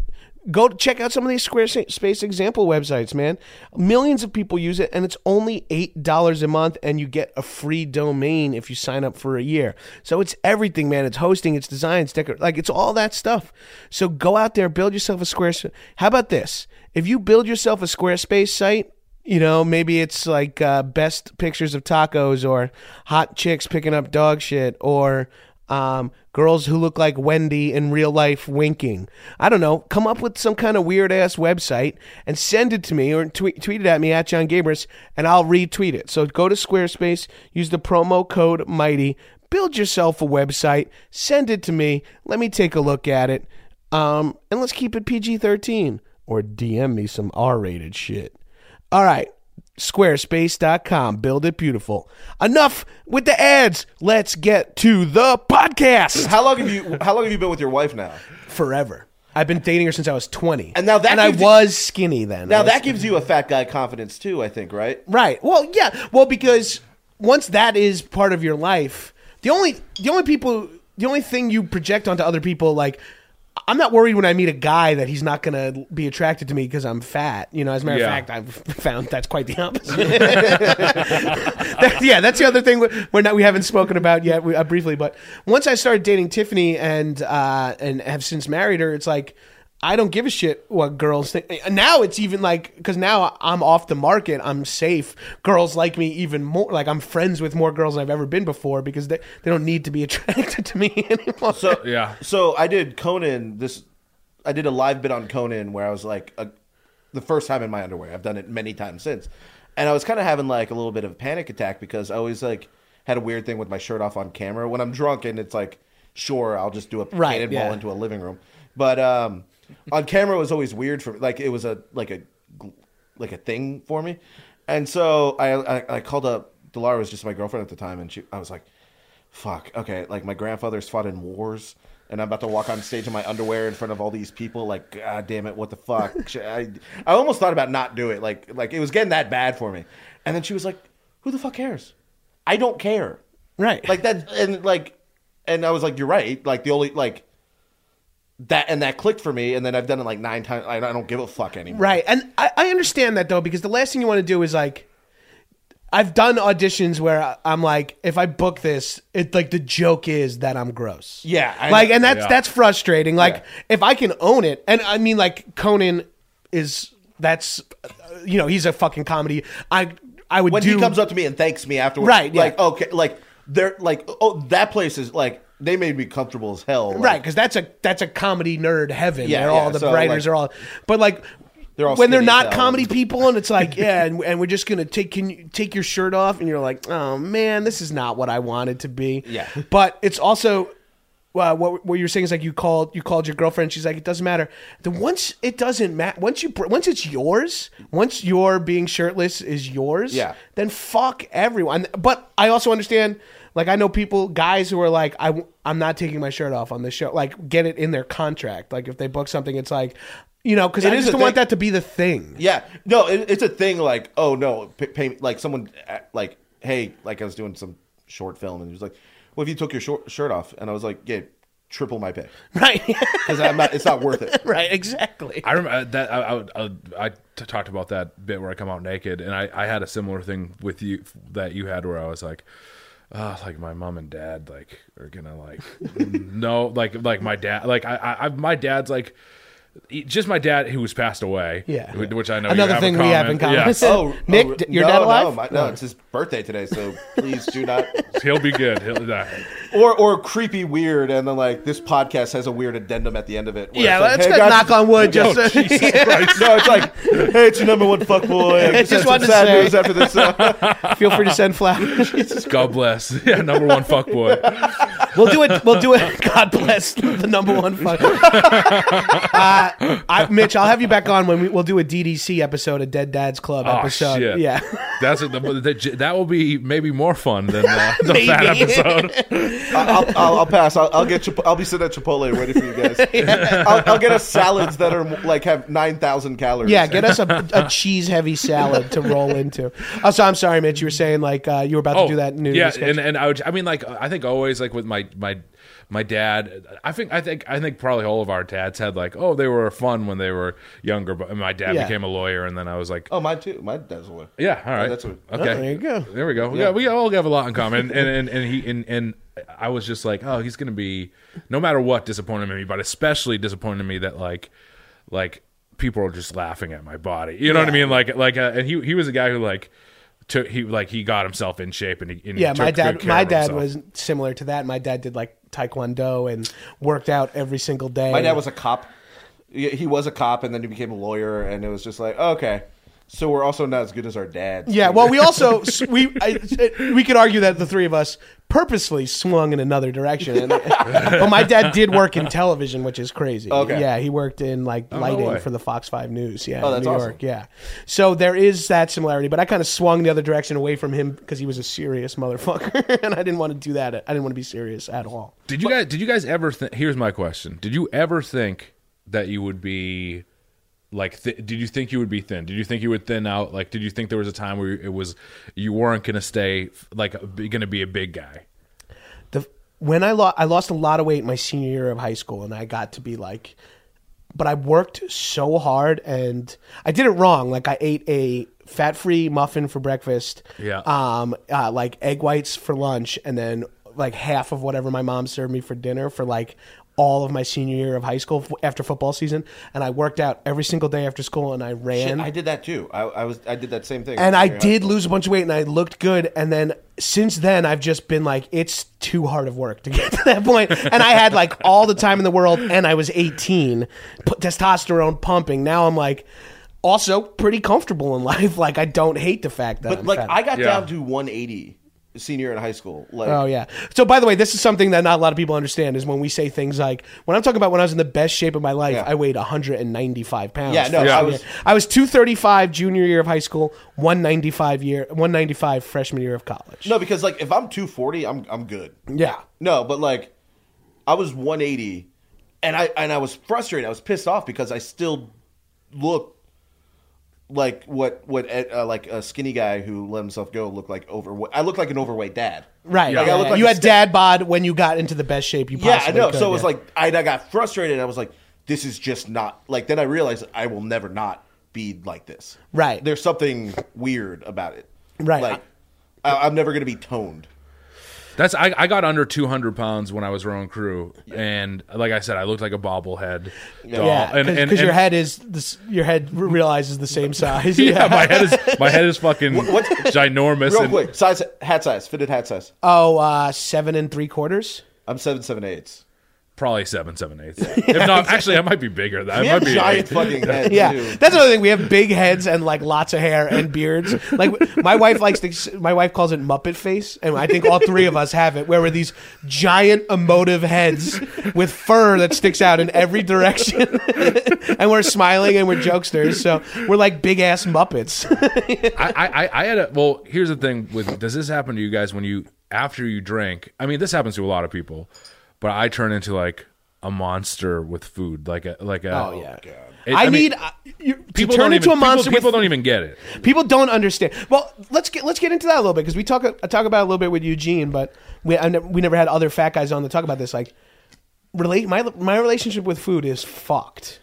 Go check out some of these Squarespace example websites, man. Millions of people use it, and it's only $8 a month, and you get a free domain if you sign up for a year. So it's everything, man. It's hosting, it's design, it's decor, like it's all that stuff. So go out there, build yourself a Squarespace. How about this? If you build yourself a Squarespace site, you know, maybe it's like uh, best pictures of tacos or hot chicks picking up dog shit or um, girls who look like Wendy in real life winking. I don't know. Come up with some kind of weird ass website and send it to me or tweet, tweet it at me at John Gabrus and I'll retweet it. So go to Squarespace, use the promo code MIGHTY, build yourself a website, send it to me, let me take a look at it, um, and let's keep it PG 13 or DM me some R rated shit. All right. Squarespace.com. Build it beautiful. Enough with the ads. Let's get to the podcast. How long have you How long have you been with your wife now? Forever. I've been dating her since I was 20. And now that and I you- was skinny then. Now that gives you a fat guy confidence too. I think, right? Right. Well, yeah. Well, because once that is part of your life, the only the only people the only thing you project onto other people like I'm not worried when I meet a guy that he's not going to be attracted to me because I'm fat. You know, as a matter Yeah. of fact, I've found that's quite the opposite. That- yeah, that's the other thing we- we're not we haven't spoken about yet we, uh, briefly. But once I started dating Tiffany and uh, and have since married her, it's like I don't give a shit what girls think. Now it's even like because now I'm off the market, I'm safe. Girls like me even more. Like I'm friends with more girls than I've ever been before because they they don't need to be attracted to me anymore. So Yeah. So I did Conan. This I did a live bit on Conan where I was like a, the first time in my underwear. I've done it many times since, and I was kind of having like a little bit of a panic attack because I always like had a weird thing with my shirt off on camera when I'm drunk and it's like sure I'll just do a Right, cannonball yeah. into a living room, but um, on camera was always weird for me like it was a like a like a thing for me, and so I I, I called up. Delara was just my girlfriend at the time, and she I was like fuck, okay, like my grandfather's fought in wars, and I'm about to walk on stage in my underwear in front of all these people. Like, god damn it, what the fuck? I, I almost thought about not do it. Like, like it was getting that bad for me. And then she was like, "Who the fuck cares? I don't care." right. Like that, and like and I was like, you're right. Like the only like that and that clicked for me, and then I've done it like nine times. I, I don't give a fuck anymore. Right. And I, I understand that though, because the last thing you want to do is like I've done auditions where I- I'm like, if I book this, it like the joke is that I'm gross. Yeah, I- like, and that's Yeah. that's frustrating. Like, Yeah. if I can own it, and I mean, like Conan is that's, uh, you know, he's a fucking comedy. I I would When do he comes up to me and thanks me afterwards, Right, yeah. Like okay, like they're like oh that place is like they made me comfortable as hell. Like, right because that's a that's a comedy nerd heaven. Yeah, yeah, all the so, writers like- are all, but like. They're all when they're not comedy people, and it's like, yeah, and, and we're just gonna take can you take your shirt off, and you're like, oh man, this is not what I wanted to be. Yeah. but it's also uh, what what you're saying is like you called you called your girlfriend. She's like, it doesn't matter. Then once it doesn't matter, once you once it's yours, once your being shirtless is yours, Yeah. then fuck everyone. But I also understand. Like I know people, guys who are like, I, I'm not taking my shirt off on this show. Like, get it in their contract. Like, if they book something, it's like, you know, because I just don't want that to be the thing. Yeah, no, it, it's a thing. Like, oh no, pay, pay like someone uh, like, hey, like I was doing some short film, and he was like, "Well, if you took your short, shirt off," and I was like, "Yeah, triple my pay Right. because I'm not. It's not worth it." right. Exactly. I remember that I I talked about that bit where I come out naked, and I, I had a similar thing with you that you had where I was like, oh, like my mom and dad like are gonna like no like like my dad like I, I my dad's like just my dad who was passed away Yeah. whi- which I know you Another have thing in we have in common. Yeah. Oh, Nick, oh, your no, dad no, alive? my- no, it's his birthday today, so please do not. he'll be good he'll, uh, Or or creepy weird, and then like this podcast has a weird addendum at the end of it. Yeah, like, let's hey, guys, knock on wood. Just Oh, Jesus Christ. No, it's like, hey, it's your number one fuck boy. I Just wanted to sad say. news after this. uh, feel free to send flowers. God bless yeah number one fuck boy we'll do it. We'll do it. God bless the number one fuck. uh, I, Mitch, I'll have you back on when we, we'll do a DDC episode, a Dead Dads Club oh episode. shit Yeah. that's a, that, that will be maybe more fun than uh, the fat episode I'll, I'll, I'll pass. I'll, I'll get. Chip- I'll be sitting at Chipotle ready for you guys. I'll, I'll get us salads that are like have nine thousand calories. Yeah, get us a, a cheese heavy salad to roll into. Oh, so I'm sorry, Mitch. You were saying like uh, you were about to do that new Oh, yeah sketch. and, and I, would, I mean like i think always like with my my my dad i think i think i think probably all of our dads had like oh they were fun when they were younger but my dad Yeah. became a lawyer and then i was like Oh, my too. My dad's a lawyer. yeah all right that's what- okay Oh, there you go. there we go we, got, we all have a lot in common and and, and he and, and i was just like oh he's gonna be no matter what disappointed in me but especially disappointed in me that like like people are just laughing at my body you know what i mean like like uh, and he he was a guy who like took he like he got himself in shape and he and he yeah, my took good dad. My dad was similar to that. My dad did like taekwondo and worked out every single day. My dad was a cop. He was a cop, and then he became a lawyer, and it was just like, okay, so we're also not as good as our dads. Yeah, well, we also we I, we could argue that the three of us purposely swung in another direction. And, but my dad did work in television, which is crazy. Okay. Yeah, he worked in like oh, no lighting way. for the Fox Five News. Yeah, Oh, in that's New awesome. York. Yeah, so there is that similarity. But I kind of swung the other direction away from him because he was a serious motherfucker, and I didn't want to do that. I didn't want to be serious at all. Did you guys? Did you guys ever? Th- here's my question: Did you ever think that you would be like? Th- did you think you would be thin? Did you think you would thin out? Like, did you think there was a time where it was you weren't going to stay like going to be a big guy? the when I lost I lost a lot of weight my senior year of high school and I got to be like but I worked so hard and I did it wrong like I ate a fat-free muffin for breakfast Yeah. um uh, like egg whites for lunch and then like half of whatever my mom served me for dinner for like all of my senior year of high school f- after football season and I worked out every single day after school and I ran Shit, I did that too. I, I was I did that same thing. and I did school. lose a bunch of weight and I looked good. And then since then, I've just been like, it's too hard of work to get to that point. And I had like all the time in the world, and I was 18, put testosterone pumping. Now I'm like, also pretty comfortable in life. Like I don't hate the fact that But I'm like fat. I got Yeah. down to 180 senior in high school. Like Oh yeah. So by the way, this is something that not a lot of people understand is when we say things like when I'm talking about when I was in the best shape of my life, Yeah. I weighed 195 pounds. Yeah, no, freshman I was- I was 235 junior year of high school, 195 year 195 freshman year of college. no, because like if I'm 240, I'm I'm good. Yeah. No, but like I was 180 and I and I was frustrated. I was pissed off because I still look like what what uh, like a skinny guy who let himself go looked like overweight. I looked like an overweight dad. Right. Like, yeah, yeah. like you had sta- dad bod when you got into the best shape you possibly Yeah, I know. could, so it was like I, I got frustrated. I was like, this is just not like. Then I realized I will never not be like this. Right. There's something weird about it. Right. Like I, I'm never gonna be toned. That's I, I got under 200 pounds when I was rowing crew, and like I said, I looked like a bobblehead. doll. yeah, and, because your head is this, your head realizes the same size. Yeah, my head is my head is fucking what's- ginormous. Real and- quick, size, hat size, fitted hat size. Oh, uh, seven and three quarters. I'm seven seven eights. Probably seven, seven eighths. If not, actually, I might be bigger. That We might be giant eight. fucking heads. Yeah, too. that's another thing. We have big heads and like lots of hair and beards. Like my wife likes to. My wife calls it Muppet face, and I think all three of us have it, where we're these giant emotive heads with fur that sticks out in every direction, and we're smiling and we're jokesters. So we're like big ass Muppets. I, I, I had a well. Here's the thing: with does this happen to you guys when you after you drink? I mean, this happens to a lot of people, but I turn into like a monster with food, like a like a. Oh, yeah. It- I, mean, need uh, you, to people turn into even, a monster. People, people with, don't even get it. People don't understand. Well, let's get let's get into that a little bit because we talk I talk about it a little bit with Eugene, but we I never, we never had other fat guys on to talk about this. Like, relate my my relationship with food is fucked.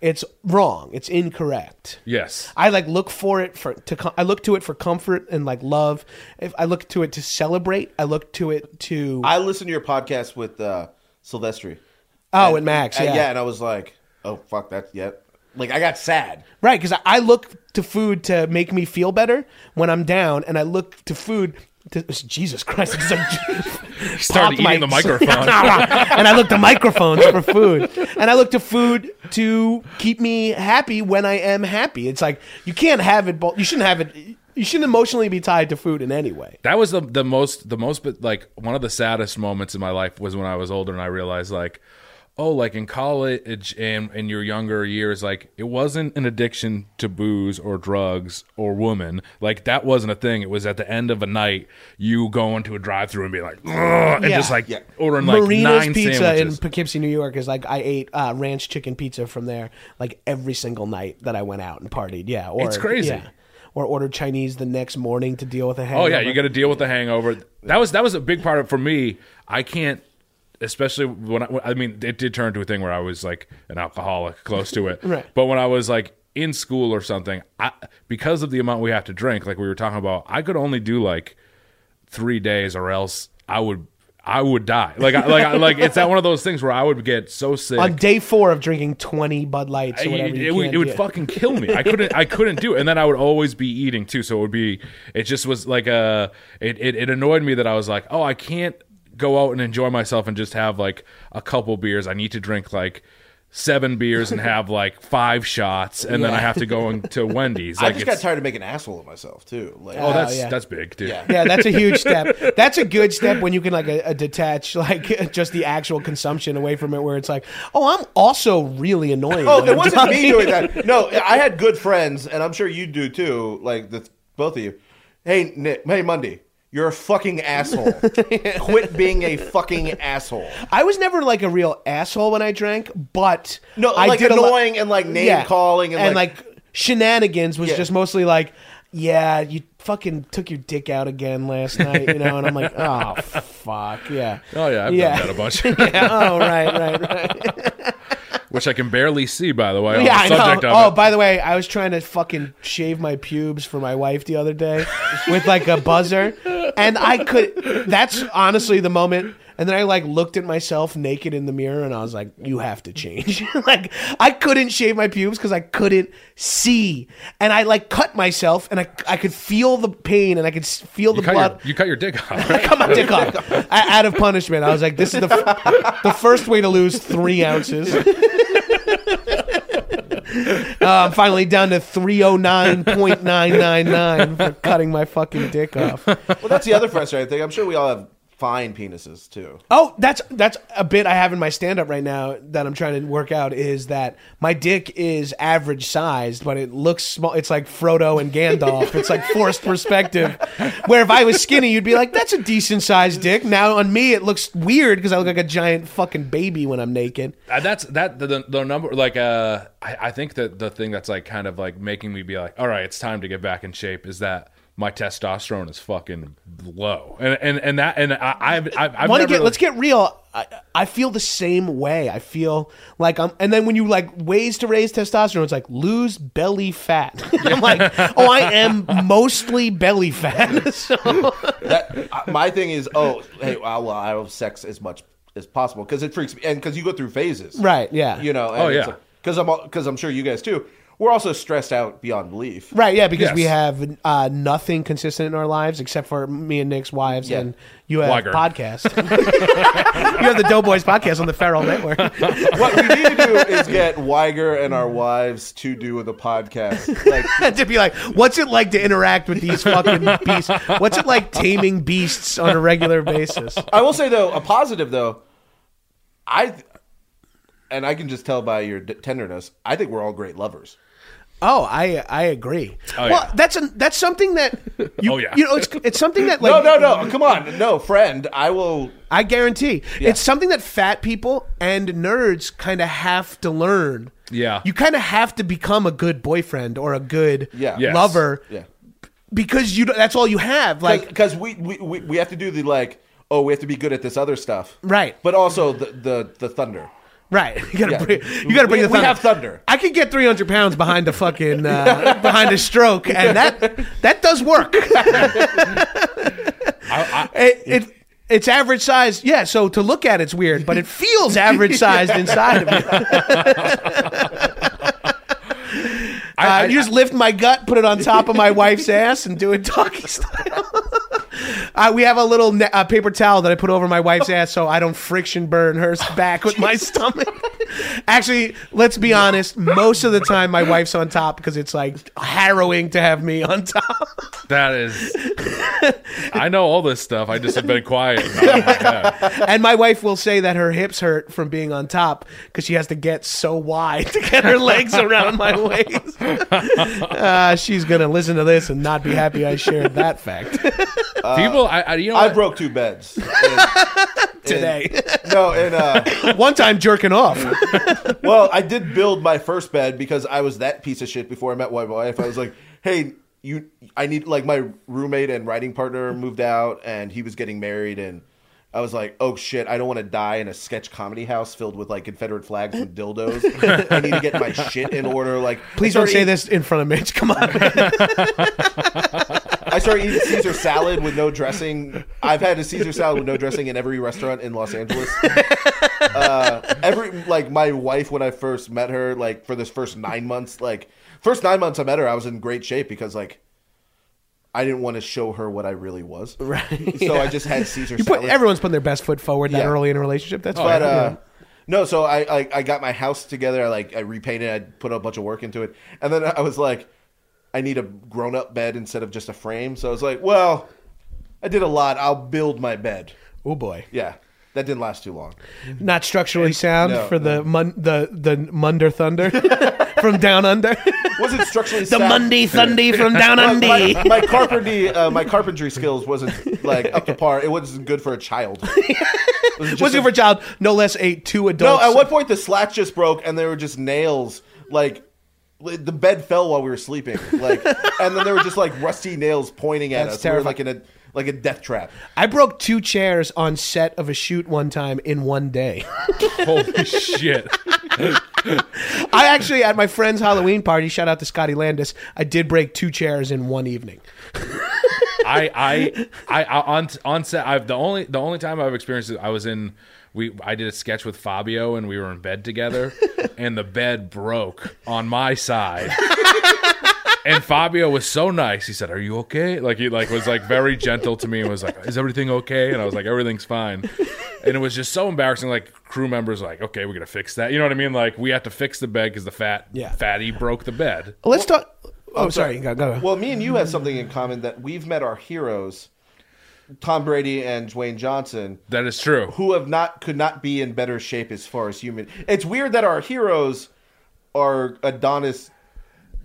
It's wrong. It's incorrect. Yes. I like look for it for to com- I look to it for comfort and like love. If I look to it to celebrate, I look to it to I listened to your podcast with uh, Silvestri. oh And- and Max and- yeah. yeah, and I was like, oh fuck that. Yeah, like I got sad. Right, because I, I look to food to make me feel better when I'm down, and I look to food. To, Jesus Christ! because I'm- Started eating the microphone. and I look to microphones for food, and I look to food to keep me happy when I am happy. It's like you can't have it. You shouldn't have it. You shouldn't emotionally be tied to food in any way. That was the the most the most but like one of the saddest moments in my life was when I was older and I realized like oh like in college and in your younger years like it wasn't an addiction to booze or drugs or woman like that wasn't a thing it was at the end of a night you go into a drive through and be like Ugh, and Yeah. just like Yeah. ordering like Marina's nine Pizza sandwiches. in Poughkeepsie, New York, is like I ate uh, ranch chicken pizza from there like every single night that I went out and partied. Yeah, or, It's crazy. yeah. Or ordered Chinese the next morning to deal with a hangover. Oh yeah, you got to deal with the hangover. That was that was a big part of for me. I can't, especially when I, I mean, it did turn into a thing where I was like an alcoholic, close to it. Right. But when I was like in school or something, I because of the amount we have to drink, like we were talking about, I could only do like three days, or else I would I would die. Like I, like I, like it's that one of those things where I would get so sick. on day four of drinking twenty Bud Lights or whatever. it, you it would, it would fucking kill me. I couldn't. I couldn't do it. And then I would always be eating too. So it would be. It just was like a. It, it it annoyed me that I was like, oh, I can't go out and enjoy myself and just have like a couple beers. I need to drink like seven beers and have like five shots, and then I have to go into Wendy's. I just got tired of making an asshole of myself too. Like, Oh, that's oh, yeah. that's big, dude. Yeah. Yeah, that's a huge step. That's a good step when you can like a, a detach like just the actual consumption away from it, where it's like, oh, I'm also really annoying. Oh, it wasn't me doing that. No, I had good friends, and I'm sure you do too. Like the both of you. Hey, Nick. Hey, Mundy. You're a fucking asshole. Quit being a fucking asshole. I was never like a real asshole when I drank, but No, I like did a lo- annoying and like name calling and, like, like, shenanigans was Yeah. just mostly like, yeah, you fucking took your dick out again last night, you know, and I'm like, oh fuck, yeah, Oh yeah, I've Yeah. done that a bunch, yeah, oh right, right, right. Which I can barely see. By the way, yeah, I know. Oh, it. by the way, I was trying to fucking shave my pubes for my wife the other day with like a buzzer, and I could. That's honestly the moment. And then I like looked at myself naked in the mirror, and I was like, "You have to change." like I couldn't shave my pubes because I couldn't see, and I like cut myself, and I I could feel the pain, and I could feel the you cut blood. your you cut your dick off. I cut my dick off I- out of punishment. I was like, "This is the f- the first way to lose three ounces." Uh, I'm finally down to three oh nine point nine nine nine for cutting my fucking dick off. Well, that's the other frustrating thing. I'm sure we all have fine penises too. Oh, that's that's a bit I have in my stand up right now that I'm trying to work out is that my dick is average sized, but it looks small. It's like Frodo and Gandalf. it's like forced perspective. Where if I was skinny, you'd be like, that's a decent sized dick. Now on me, it looks weird because I look like a giant fucking baby when I'm naked. Uh, that's that the, the, the number like uh I, I think that the thing that's like kind of like making me be like all right it's time to get back in shape is that my testosterone is fucking low and and, and that and I, I've I've, I've want to never, get let's get real I, I feel the same way i feel like i'm and then when you like ways to raise testosterone it's like lose belly fat i'm like oh i am mostly belly fat so That my thing is, oh, hey, well, well, I have sex as much as possible because it freaks me, and because you go through phases, right yeah You know. Oh, yeah. Because I'm because I'm sure you guys too. We're also stressed out beyond belief. right yeah because Yes. we have uh, nothing consistent in our lives except for me and nick's wives Yeah. and you have Wiger. podcast you have the doughboys podcast on the feral network what we need to do is get Wiger and our wives to do the podcast. Like, to be like, what's it like to interact with these fucking beasts? What's it like taming beasts on a regular basis? I will say though, a positive though, I, and I can just tell by your d- tenderness, I think we're all great lovers. Oh, I I agree. Oh, well, yeah. that's a that's something that you Oh, yeah. you know it's it's something that like no, no, no, come on, no, friend, I will. I guarantee Yeah. it's something that fat people and nerds kind of have to learn. Yeah. you kind of have to become a good boyfriend or a good Yeah. Yes. lover Yeah, because you that's all you have. Like because we, we we we have to do the like. Oh, we have to be good at this other stuff, Right. But also the the, the thunder. Right, you gotta Yeah. bring, you gotta bring We- the we thunder. have thunder. I could get three hundred pounds behind a fucking uh, behind a stroke, and that that does work. it, it it's average size, yeah. So to look at it's weird, but it feels average sized inside of you. I, Uh, I- you just lift my gut, put it on top of my wife's ass, and do it doggy style. Uh, we have a little ne- uh, paper towel that I put over my wife's ass so I don't friction burn her back with my stomach. Actually, let's be honest. Most of the time, my wife's on top because it's like harrowing to have me on top. that is I know all this stuff I just have been quiet Oh, my And my wife will say that her hips hurt from being on top because she has to get so wide to get her legs around my waist. Uh, she's gonna listen to this and not be happy I shared that fact people I, I you know I what? broke two beds And- today. and- no, and uh, One time jerking off. well, I did build my first bed because I was that piece of shit before I met my wife. I was like, hey, you, I need like my roommate and writing partner moved out, and he was getting married, and I was like, oh shit, I don't want to die in a sketch comedy house filled with like Confederate flags and dildos. I need to get my shit in order. Like, Please don't say this in front of Mitch. Come on. I started eating Caesar salad with no dressing. I've had a Caesar salad with no dressing in every restaurant in Los Angeles. Uh, every like my wife when I first met her, like for this first nine months, like first nine months I met her, I was in great shape because like I didn't want to show her what I really was. Right. So I just had Caesar You put, salad. everyone's putting their best foot forward that Yeah. early in a relationship. That's but fine. uh, no, so I, I I got my house together. I like I repainted. I put a bunch of work into it, and then I was like, I need a grown up bed instead of just a frame. So I was like, well, I did a lot. I'll build my bed. oh boy, Yeah, that didn't last too long. not structurally sound no, for the mun, the the Munder Thunder from down under. Wasn't structurally sound? the sound. Mundy Thundy from down under. My, my carpentry, uh, my carpentry skills wasn't like up to par. It wasn't good for a child. It was a- good for a child? No less a two adults. No, at one point the slats just broke and there were just nails. Like the bed fell while we were sleeping. Like, and then there were just like rusty nails pointing at That's us. We were like in a like a death trap. I broke two chairs on set of a shoot one time in one day. Holy shit. I actually, at my friend's Halloween party, shout out to Scotty Landis, I did break two chairs in one evening. I, I, I, I on on set. I've the only the only time I've experienced it. I was in. We I did a sketch with Fabio and we were in bed together, and the bed broke on my side. And Fabio was so nice. He said, "Are you okay?" Like he like was like very gentle to me and was like, "Is everything okay?" And I was like, "Everything's fine." And it was just so embarrassing. Like crew members, like, "Okay, we're gonna fix that." You know what I mean? Like we have to fix the bed because the fat Yeah. fatty broke the bed. Let's talk. Oh, sorry. Go, go. Well, me and you have something in common that we've met our heroes Tom Brady and Dwayne Johnson, That is true. who have not could not be in better shape as far as human. It's weird that our heroes are Adonis,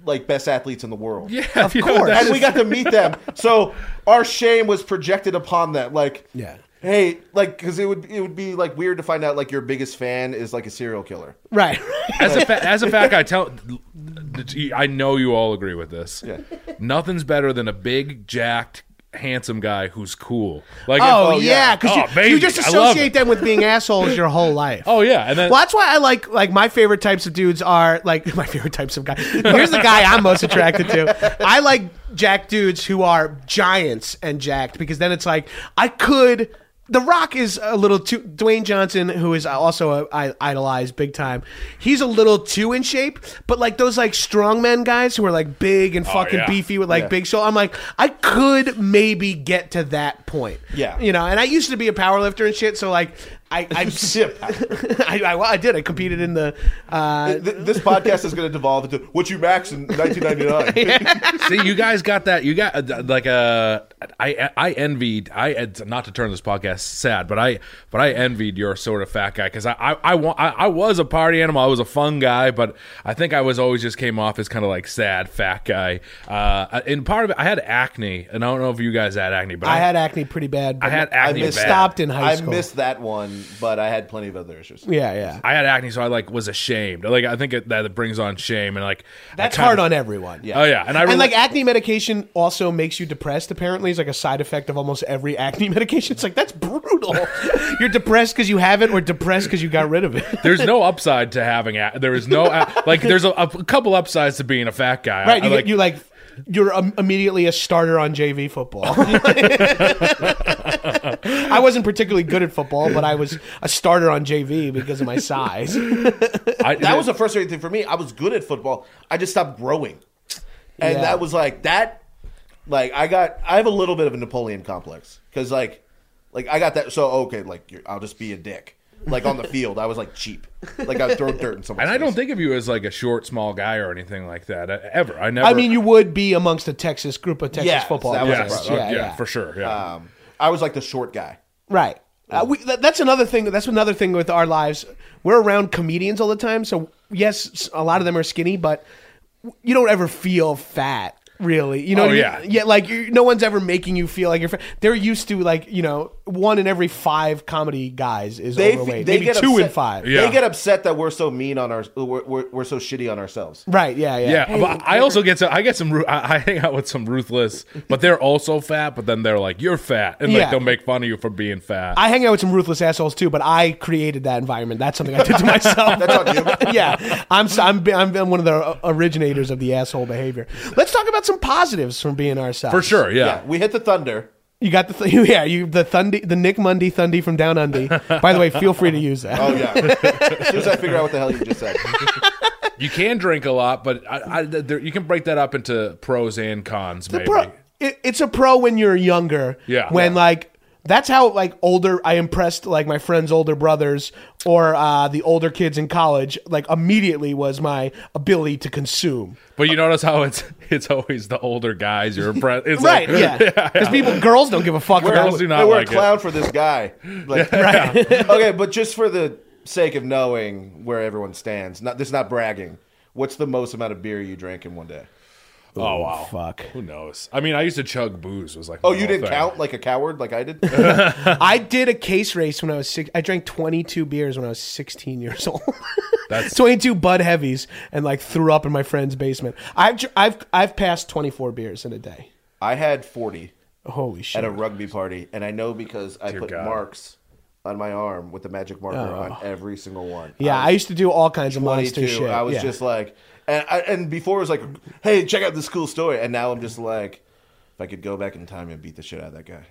like best athletes in the world. Yeah, of course. and we got to meet them. So our shame was projected upon them. Like, Yeah. hey, like because it would it would be like weird to find out like your biggest fan is like a serial killer. Right. as a fa- as a fact, I tell, I know you all agree with this. Yeah. Nothing's better than a big, jacked, handsome guy who's cool. Like, Oh, if- yeah, because Oh, you, you just associate them with being assholes your whole life. Oh yeah, and then Well, that's why I like like my favorite types of dudes are like my favorite types of guys. Here's the guy I'm most attracted to. I like jack dudes who are giants and jacked because then it's like I could. The Rock is a little too. Dwayne Johnson, who is also a, I idolized big time, he's a little too in shape. But like those like strongmen guys who are like big and oh, fucking yeah. beefy with like Yeah. big shoulder, I'm like I could maybe get to that point. Yeah. you know. And I used to be a powerlifter and shit, so like I I I, I, I did. I competed in the. Uh, Th- this podcast is going to devolve into what you max in 1999. See, you guys got that. You got uh, like a. I I envied. I uh, not to turn this podcast sad, but I but I envied your sort of fat guy because I I I, wa- I I was a party animal. I was a fun guy, but I think I was always just came off as kind of like sad fat guy. Uh, and part of it, I had acne, and I don't know if you guys had acne, but I had acne pretty bad. But I had acne missed- bad. stopped in high school. I missed that one, but I had plenty of other issues. Yeah, yeah. I had acne, so I like was ashamed. Like I think it, that it brings on shame and like That's kinda- hard on everyone. Yeah. Oh yeah, and I And like acne medication also makes you depressed. Apparently, it's like a side effect of almost every acne medication. It's like that's brutal. You're depressed because you have it, or depressed because you got rid of it. there's no upside to having a- there is no like there's a, a couple upsides to being a fat guy. Right? I, You, like, like, you like you're um, immediately a starter on JV football. I wasn't particularly good at football, but I was a starter on JV because of my size. I, That was the frustrating thing for me. I was good at football. I just stopped growing, and Yeah. that was like that. Like I got, I have a little bit of a Napoleon complex because like, like I got that. So okay, like you're, I'll just be a dick. Like on the field, I was like cheap. Like I would throw dirt in someone's and I don't think of you as like a short, small guy or anything like that ever. I never. I mean, you would be amongst a Texas group of Texas Yeah, football. that yes, yeah, yeah, yeah, for sure. Yeah. Um, I was like the short guy. Right. Uh, we, that, that's another thing. That's another thing with our lives. We're around comedians all the time, so yes, a lot of them are skinny, but you don't ever feel fat. Really, you know? Oh, I mean? yeah. yeah. Like no one's ever making you feel like you're fat. They're used to like you know one in every five comedy guys is They overweight. they Maybe get two upset, in five. Yeah. They get upset that we're so mean on our we're, we're, we're so shitty on ourselves. Right. Yeah. Yeah. yeah, Hey, but I also get some. I get some. I, I hang out with some ruthless, but they're also fat. But then they're like, "You're fat," and like Yeah. they'll make fun of you for being fat. I hang out with some ruthless assholes too, but I created that environment. That's something I did to myself. That's on you. yeah, I'm, s- I'm I'm one of the originators of the asshole behavior. Let's talk about some positives from being ourselves. for sure. Yeah. Yeah. we hit the thunder. You got the th- yeah, you the Thundy, the Nick Mundy Thundy from Down Under. By the way, feel free to use that. Oh yeah. as soon as I figure out what the hell you just said. You can drink a lot, but I, I, there, you can break that up into pros and cons. The maybe. pro, it, it's a pro when you're younger. Yeah. When Yeah. like that's how like older I impressed like my friends' older brothers or uh, the older kids in college. Like immediately was my ability to consume. But you notice how it's it's always the older guys you're impressed. It's Right. like, yeah. Because people, girls don't give a fuck. Girls about do Hey, not we're like a it. clown for this guy. Like, okay, but just for the sake of knowing where everyone stands, not this is not bragging. What's the most amount of beer you drank in one day? Oh wow, fuck. Who knows? I mean, I used to chug booze. Was like, Oh, my you whole didn't thing. count like a coward, like I did. I did a case race when I was six. I drank 22 beers when I was 16 years old. That's 22 Bud Heavies and like threw up in my friend's basement. I've dr- I've I've passed 24 beers in a day. I had forty Holy shit! at a rugby party, and I know because I Dear put God. marks on my arm with the magic marker on oh. every single one. yeah, I used to do all kinds of monster 22. shit. I was yeah. just like, and, I, and before it was like, hey, check out this cool story, and now I'm just like, if I could go back in time and beat the shit out of that guy,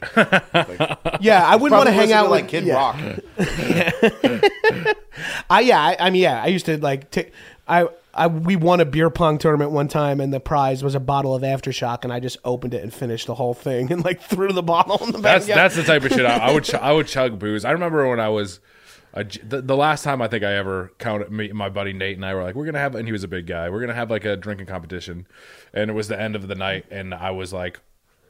like, yeah. I wouldn't want to hang out to, with like Kid yeah. Rock. I yeah. I, I mean yeah. I used to like take. I I we won a beer pong tournament one time and the prize was a bottle of aftershock and I just opened it and finished the whole thing and like threw the bottle in the back. that's that's the type of shit I, I would ch- I would chug booze. I remember when I was. A, the, the last time I think I ever counted me my buddy Nate and I were like we're gonna have and he was a big guy we're gonna have like a drinking competition. And it was the end of the night and I was like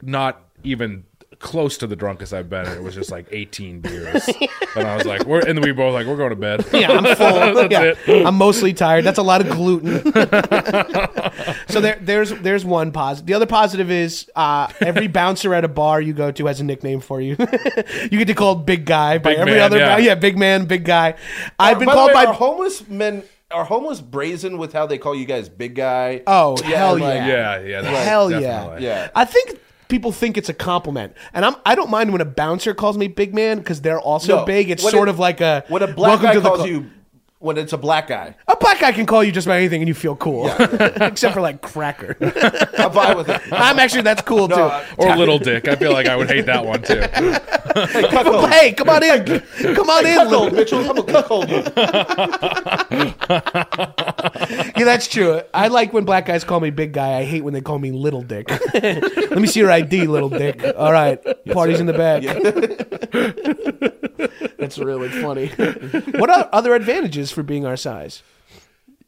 not even close to the drunkest I've been. and It was just like 18 beers, and I was like, "We're," and we both like, "We're going to bed." Yeah, I'm full. That's Yeah. it. I'm mostly tired. That's a lot of gluten. so there, there's there's one positive. The other positive is uh, every bouncer at a bar you go to has a nickname for you. you get to call Big Guy by Big every man, other yeah. guy. Yeah, Big Man, Big Guy. I've been by called way, by. homeless men are homeless brazen with how they call you guys big guy. Oh, hell like- yeah. Yeah, yeah, that's Hell definitely. Yeah. I think people think it's a compliment, and I'm I don't mind when a bouncer calls me big man because they're also No, big. It's when sort it- of like a When a black welcome guy to the calls cl- you, when it's a black guy, A black guy can call you just about anything and you feel cool, except for like cracker. I'm fine with it. I'm actually that's cool too. No, I- Or little dick. I feel like I would hate that one too. Hey, cuckold. hey, come on in, come on in. Cuckold, Lou. Mitchell. I'm a cuckold. dude. Yeah, that's true. I like when black guys call me big guy. I hate when they call me little dick. Let me see your ID, little dick. All right, party's in the back. that's really funny. what are other advantages for being our size?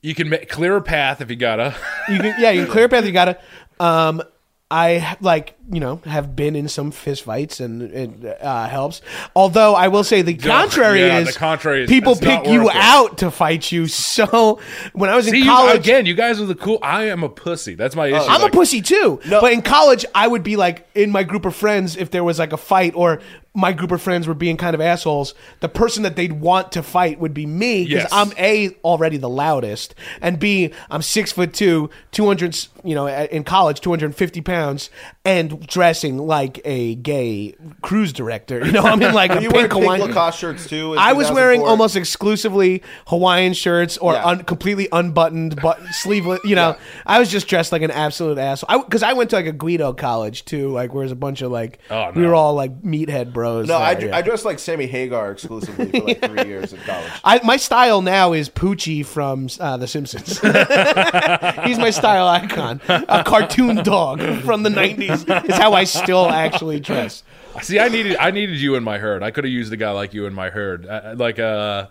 You can make clear a path if you gotta. You can, yeah, you can clear a path. You gotta. Um, I like you know have been in some fist fights and it uh, helps. Although I will say the contrary yeah, is the contrary is- people pick you it. out to fight you. So when I was See, in you, college, again, you guys are the cool. I am a pussy. That's my issue. I'm Like, a pussy too. But in college, I would be like in my group of friends if there was like a fight or my group of friends were being kind of assholes. The person that they'd want to fight would be me because Yes. I'm a already the loudest, and b I'm six foot two, two hundred. You know, in college, two hundred and fifty pounds, and dressing like a gay cruise director. You know, I mean, like a You wear pink pink Hawaiian. Lacoste shirts too. I was wearing almost exclusively Hawaiian shirts or Yeah. un- completely unbuttoned, but sleeveless. You know, I was just dressed like an absolute asshole. Because I, went to like a Guido college too, like where there's a bunch of like Oh, we were all like meathead bros. No, I, there, dr- yeah. I dressed like Sammy Hagar exclusively for like three years in college. I, my style now is Poochie from uh, The Simpsons. He's my style icon. A cartoon dog from the '90s is how I still actually dress. See, I needed I needed you in my herd. I could have used a guy like you in my herd. Uh, like uh,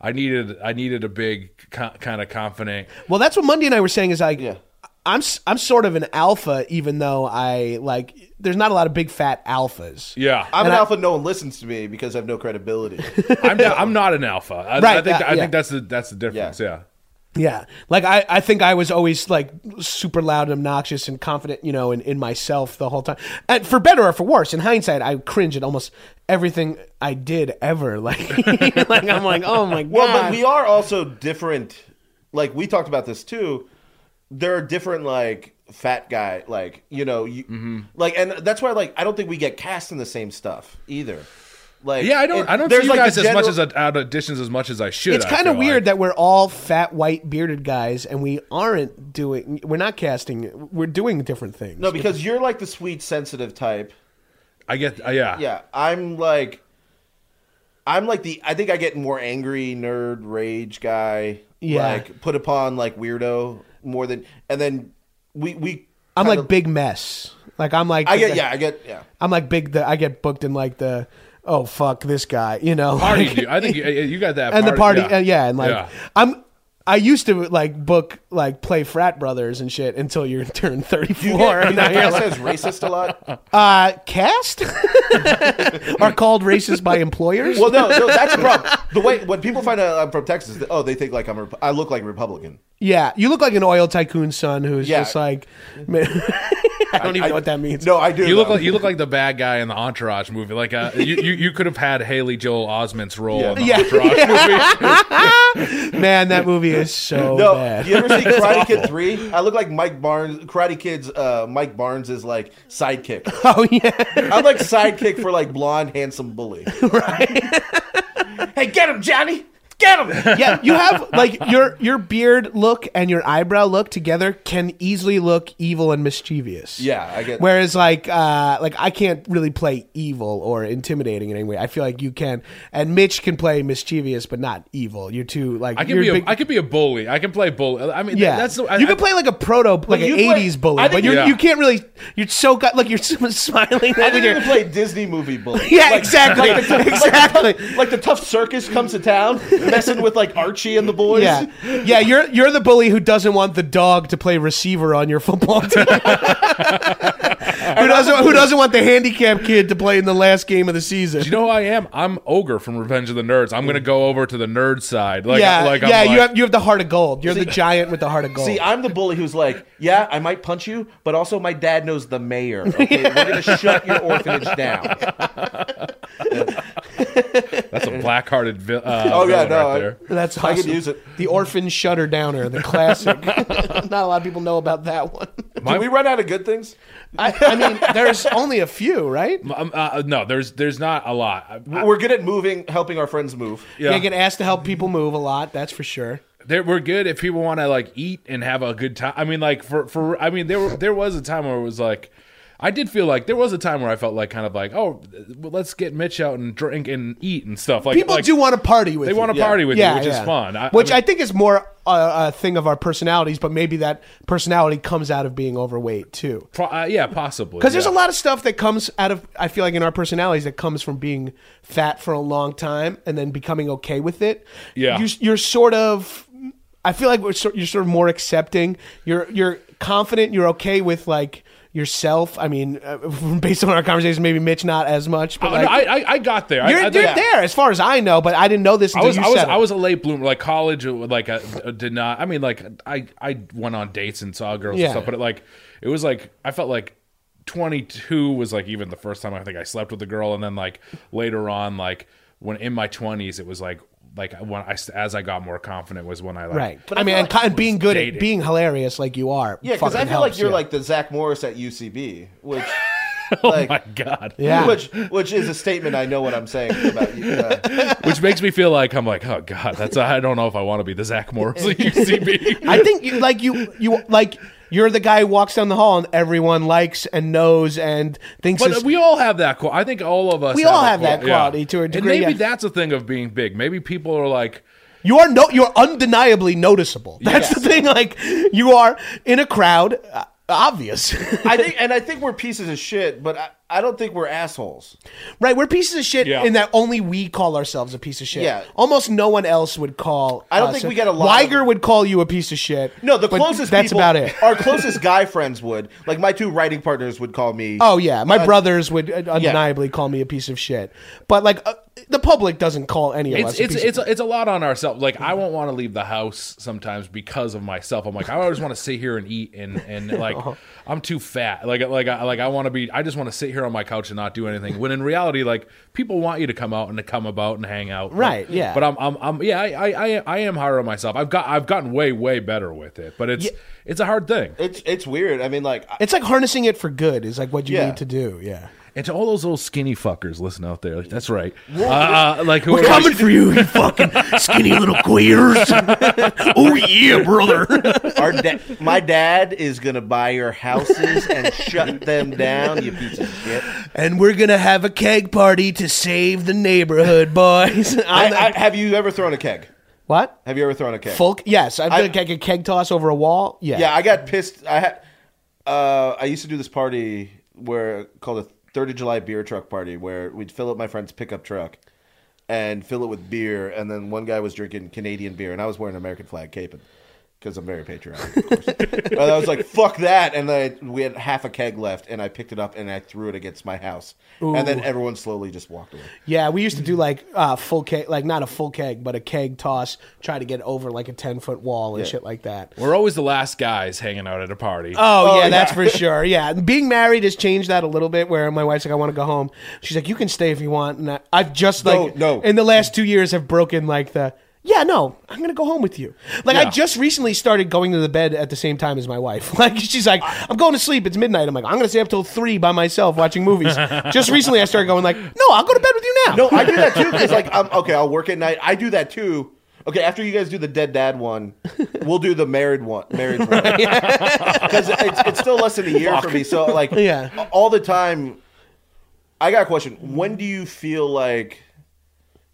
I needed I needed a big co- kind of confident. Well, that's what Mundy and I were saying. Is like, Yeah. I'm s- I'm sort of an alpha, even though I like. There's not a lot of big fat alphas. Yeah, I'm And an I- alpha. No one listens to me because I have no credibility. I'm not, I'm not an alpha. I, Right, I think yeah, I yeah. think that's the that's the difference. Yeah. Yeah, like I, I think I was always like super loud and obnoxious and confident, you know, in, in myself the whole time. And for better or for worse, in hindsight, I cringe at almost everything I did ever. Like, like I'm like, oh my god. well, but we are also different. Like we talked about this too. There are different like fat guy, like you know, you, Mm-hmm. like, and that's why like I don't think we get cast in the same stuff either. Like, Yeah, I don't. it- I don't there's, see you like, guys the as much general- as at at auditions as much as I should. it's kind of weird like. that we're all fat, white, bearded guys, and we aren't doing. We're not casting. We're doing different things. no, because you're like the sweet, sensitive type. I get. Uh, yeah. Yeah, I'm like, I'm like the. I think I get more angry nerd rage guy. Yeah. like put upon like weirdo more than, and then we we. I'm like of- big mess. Like I'm like I get yeah, I get yeah. I'm like big. The I get booked in like the. Oh fuck this guy, you know. Party. like- dude. I think you, you got that. and the party, Yeah. uh, yeah, and like Yeah. I'm. I used to like book like play frat brothers and shit until you turn thirty Do you four. get, and now you you're like, cast as racist a lot? uh, cast are called racist by employers. Well, no, no, that's a problem. The way when people find out I'm from Texas, oh, they think like I'm. A, I look like a Republican. yeah, you look like an oil tycoon son who's Yeah. just like. Man- I don't even I- know what that means. No, I do. You look though. like you look like the bad guy in the Entourage movie. Like uh, you, you, you could have had Haley Joel Osment's role in the Yeah. Entourage movie. Man, that movie is so No, bad. you ever see Karate Kid three? I look like Mike Barnes. Karate Kid's uh, Mike Barnes is like sidekick. oh yeah, I'm like sidekick for like blonde, handsome bully. right. hey, get him, Johnny! Get him! yeah, you have like your your beard look and your eyebrow look together can easily look evil and mischievous. Yeah, I get. Whereas like uh like I can't really play evil or intimidating in any way. I feel like you can, and Mitch can play mischievous but not evil. You're too like I can be a, big- I can be a bully. I can play bully. I mean, yeah. that's the, I, you can I- play like a proto like an you play- '80s bully, but you're, Yeah. you can't really. You're so got like you're smiling. I your- you play Disney movie bully. yeah, exactly, Like the, exactly. like the tough circus comes to town. Messing with like Archie and the boys. Yeah, yeah. You're you're the bully who doesn't want the dog to play receiver on your football team. who doesn't Who doesn't want the handicap kid to play in the last game of the season? you know who I am? I'm ogre from Revenge of the Nerds. I'm gonna go over to the nerd side. Like, yeah, like I'm yeah. like- you have you have the heart of gold. You're the giant with the heart of gold. See, I'm the bully who's like, yeah, I might punch you, but also my dad knows the mayor. Okay, we're gonna shut your orphanage down. That's a black-hearted vi- uh, Oh, yeah, villain no, right I- there. That's I awesome. could use it. The orphan shutter downer, the classic. Not a lot of people know about that one. Did we run out of good things? I, I mean, there's only a few, right? Um, uh, no, there's there's not a lot. I- I- We're good at moving, helping our friends move. Yeah. yeah, You get asked to help people move a lot. That's for sure. They're, we're good if people want to like eat and have a good time. I mean, like for for I mean, there were, there was a time where it was like. I did feel like there was a time where I felt like kind of like, oh, well, let's get Mitch out and drink and eat and stuff. Like People like, do want to party with you. They you. want to Yeah. party with yeah, you, which yeah. is fun. I, which I, I, think is more uh, a thing of our personalities, but maybe that personality comes out of being overweight too. pro- uh, yeah, possibly. Because there's a lot of stuff that comes out of I feel like in our personalities that comes from being fat for a long time and then becoming okay with it. Yeah. you, you're sort of. I feel like you're sort of more accepting. You're you're confident. You're okay with like yourself. I mean, uh, based on our conversation, maybe Mitch not as much, but Oh, like, no, I, I I got there. You're, I, you're think- there as far as I know. But I didn't know this I until was you I was. I was a late bloomer. Like college, like I did not. I mean, like I I went on dates and saw girls Yeah. and stuff, but it, like it was like I felt like 22 was like even the first time I think I slept with a girl, and then like later on, like when in my 20s, it was like like when I as I got more confident was when I like Right. But I I mean, and, like ki- and being good dating. at being hilarious like you are. Yeah, because I fucking feel like you're yeah. like the Zach Morris at UCB, which, oh like, my god, Yeah. which, which is a statement. I know what I'm saying about you. Uh, which makes me feel like I'm like oh god, that's I don't know if I want to be the Zach Morris of UCB. I think you like you you like you're the guy who walks down the hall and everyone likes and knows and thinks. But we all have that. Qual- I think all of us. We have all have that qual- quality yeah. to a And degree, maybe yeah. that's a thing of being big. Maybe people are like, you are no, you're undeniably noticeable. That's the thing. Like you are in a crowd, uh, obvious. I think, and I think we're pieces of shit, but I, I don't think we're assholes. right? We're pieces of shit Yeah. in that only we call ourselves a piece of shit. Yeah. Almost no one else would call. I don't us think we get a lot of- Wiger would call you a piece of shit. No, the closest That's people, about it. Our closest guy friends would, like my two writing partners, would call me. Oh yeah, my Uh, brothers would uh, undeniably call me a piece of shit. But like uh, the public doesn't call any of it's us. a it's piece it's of a, it's a lot on ourselves. Like I won't want to leave the house sometimes because of myself. I'm like I always want to sit here and eat and and like Uh-huh. I'm too fat. Like like I, like I want to be. I just want to sit here on my couch and not do anything. When in reality, like people want you to come out and to come about and hang out. Right, But- yeah. But I'm I'm, I'm yeah. I, I I I am hard on myself. I've got I've gotten way way better with it. But it's it's a hard thing. It's it's weird. I mean, like, It's like harnessing it for good is like what you Yeah. need to do. Yeah. And to all those little skinny fuckers, listen out there. Like, that's right. Uh, like who are Coming for you, you fucking skinny little queers. oh yeah, brother. our da- my dad is gonna buy your houses and shut them down. You piece of shit. and we're gonna have a keg party to save the neighborhood, boys. I, I'm the- I, have you ever thrown a keg? what? Have you ever thrown a keg? Folk? Yes, I've done a keg, a keg toss over a wall. Yeah. Yeah, I got pissed. I had. Uh, I used to do this party where called a Third of July beer truck party, where we'd fill up my friend's pickup truck and fill it with beer, and then one guy was drinking Canadian beer, and I was wearing an American flag cape because I'm very patriotic. Of course. and I was like, "Fuck that!" And then we had half a keg left, and I picked it up and I threw it against my house, and then everyone slowly just walked away. Yeah, we used to do like uh, full keg, like not a full keg, but a keg toss, try to get over like a ten foot wall and Yeah. shit like that. We're always the last guys hanging out at a party. Oh, Oh, yeah, yeah. that's for sure. Yeah, being married has changed that a little bit. Where my wife's like, I want to go home. She's like, you can stay if you want. And I, I've just No, like, no. in the last two years, have broken like the. Yeah, no, I'm gonna go home with you. Like I Yeah. just recently started going to the bed at the same time as my wife. Like she's like, I'm going to sleep. It's midnight. I'm like, I'm gonna stay up till three by myself watching movies. just recently, I started going like, No, I'll go to bed with you now. No, I do that too because like I'm okay. I'll work at night. I do that too. Okay, after you guys do the dead dad one, we'll do the married one, marriage one, because it's, it's still less than a year for me. So like, Yeah. all the time. I got a question. When do you feel like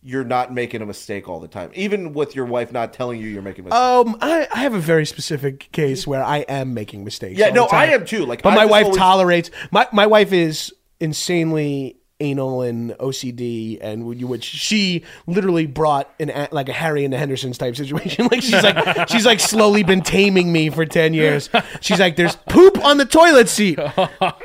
you're not making a mistake all the time, even with your wife not telling you you're making a mistake? Um, I, I have a very specific case where I am making mistakes. Yeah, all no, the time. I am too. Like, but I my wife always- tolerates. My my wife is insanely anal and OCD, and which she literally brought an like a Harry and the Hendersons type situation. like she's like she's like slowly been taming me for ten years. She's like, "There's poop on the toilet seat.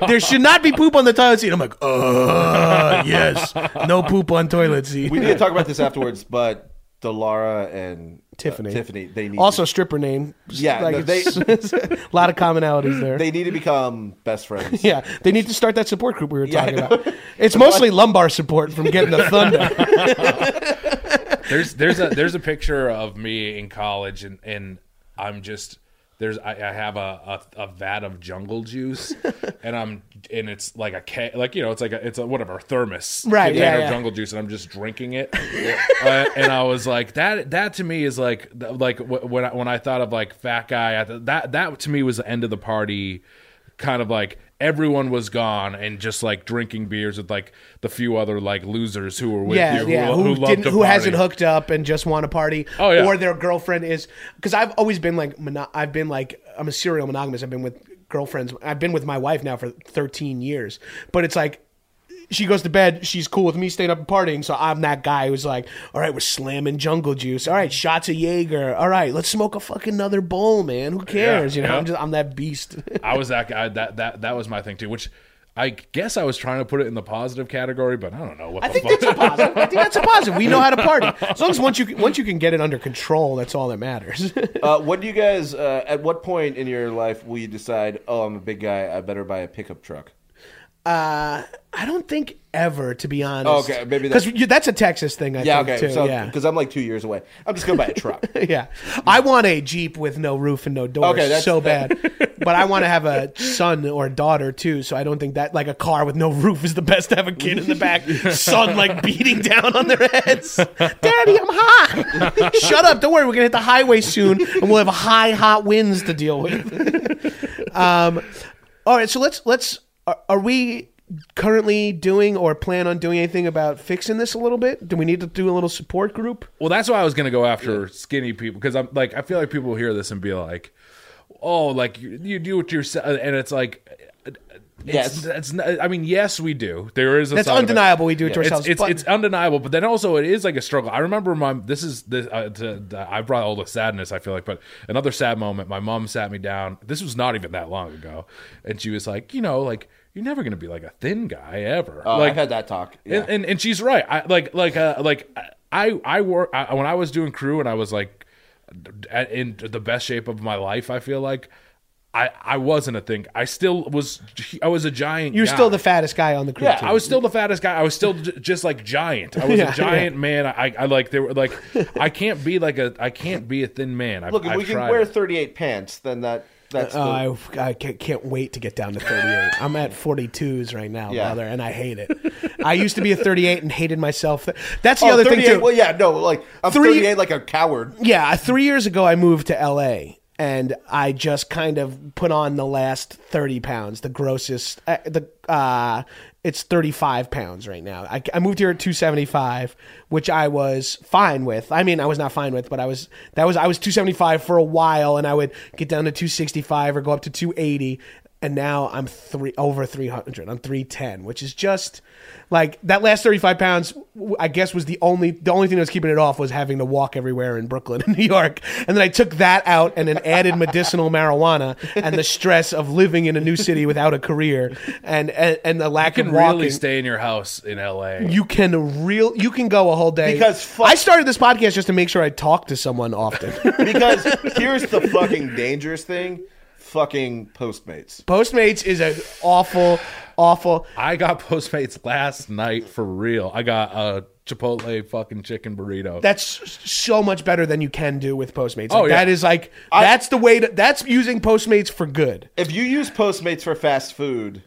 There should not be poop on the toilet seat." I'm like, "Uh, yes, no poop on toilet seat." We need to talk about this afterwards, but Delara and Tiffany. Uh, Tiffany, they need also stripper name. Yeah, like no, they- a lot of commonalities there. they need to become best friends. yeah, they need to start that support group we were Yeah, talking I about. It's mostly lumbar support from getting the thunder. there's there's a there's a picture of me in college and and I'm just there's I, I have a, a a vat of jungle juice and I'm and it's like a ca- like you know it's like a it's a whatever thermos Right, container yeah, of yeah. jungle juice and I'm just drinking it uh, and I was like that that to me is like like when I, when I thought of like fat guy that that to me was the end of the party kind of like everyone was gone and just like drinking beers with like the few other like losers who were with yeah, you who, yeah. who, Who, didn't, who hasn't hooked up and just want to party? Oh, yeah. Or their girlfriend is because I've always been like mono- I've been like I'm a serial monogamous. I've been with girlfriends. I've been with my wife now for 13 years. But it's like she goes to bed. She's cool with me staying up and partying. So I'm that guy who's like, all right, we're slamming jungle juice. All right, shots of Jaeger. All right, let's smoke a fucking another bowl, man. Who cares? you know, yeah. I'm just I'm that beast. I was that guy. That that that was my thing too. Which I guess I was trying to put it in the positive category, but I don't know what I the think fuck. that's a positive. I think that's a positive. We know how to party. As long as once you can- once you can get it under control, that's all that matters. Uh, what do you guys? Uh, at what point in your life will you decide? Oh, I'm a big guy. I better buy a pickup truck. Uh, I don't think ever, to be honest. Okay, maybe because that's a Texas thing. I Yeah, think okay. too. so yeah, because I'm like two years away, I'm just gonna buy a truck. yeah. I want a Jeep with no roof and no doors Okay, that's- so bad, but I want to have a son or daughter too. So I don't think that like a car with no roof is the best to have a kid in the back, sun like beating down on their heads. Daddy, I'm hot. Shut up! Don't worry, we're gonna hit the highway soon, and we'll have high hot winds to deal with. um, all right, so let's let's. Are, are we currently doing or plan on doing anything about fixing this a little bit? Do we need to do a little support group? Well, that's why I was gonna go after skinny people because I'm like I feel like people will hear this and be like, "Oh, like you, you do it yourself," and it's like. Yes. It's, it's not, I mean, yes, we do. There is a That's side of it. undeniable. We do it to It's, ourselves. it's, but- it's undeniable, but then also it is like a struggle. I remember my this is this uh, to, to- I brought all the sadness. I feel like, but another sad moment. My mom sat me down. This was not even that long ago, and she was like, you know, like you're never gonna be like a thin guy ever. Oh, like I've had that talk. Yeah. and, and and she's right. I like like uh like I I work I, when I was doing crew and I was like in the best shape of my life. I feel like I I wasn't a thing. I still was. I was a giant. You're guy. still the fattest guy on the crew. Yeah, team. I was still the fattest guy. I was still j- just like giant. I was Yeah, a giant man. I, I like there were like I can't be like a I can't be a thin man. I've, Look, if I've we can tried wear it. 38 pants, then that that's the, Oh, I, I can't, can't wait to get down to 38. I'm at 42s right now, Yeah. brother, and I hate it. I used to be a 38 and hated myself. That's the Oh, other thing 38 too. Well, yeah, no, like I'm Three- 38 like a coward. Yeah, three years ago I moved to LA and I just kind of put on the last 30 pounds, the grossest, uh, the, uh, it's 35 pounds right now. I, I moved here at 275, which I was fine with. I mean, I was not fine with, but I was, that was, I was 275 for a while and I would get down to 265 or go up to 280. And now I'm three over 300. I'm 310, which is just like that last 35 pounds. i guess was the only the only thing that was keeping it off was having to walk everywhere in Brooklyn and New York. And then I took that out and then added medicinal marijuana and the stress of living in a new city without a career and and, and the lack You can of walking. really stay in your house in L.A. you can real you can go a whole day Because fuck- I started this podcast just to make sure I talk to someone often. Because here's the fucking dangerous thing: fucking Postmates. Postmates is a awful, awful. I got Postmates last night for real. I got a Chipotle fucking chicken burrito. That's so much better than you can do with Postmates. Oh, Like, yeah. That is like that's the way to. That's using Postmates for good. If you use Postmates for fast food,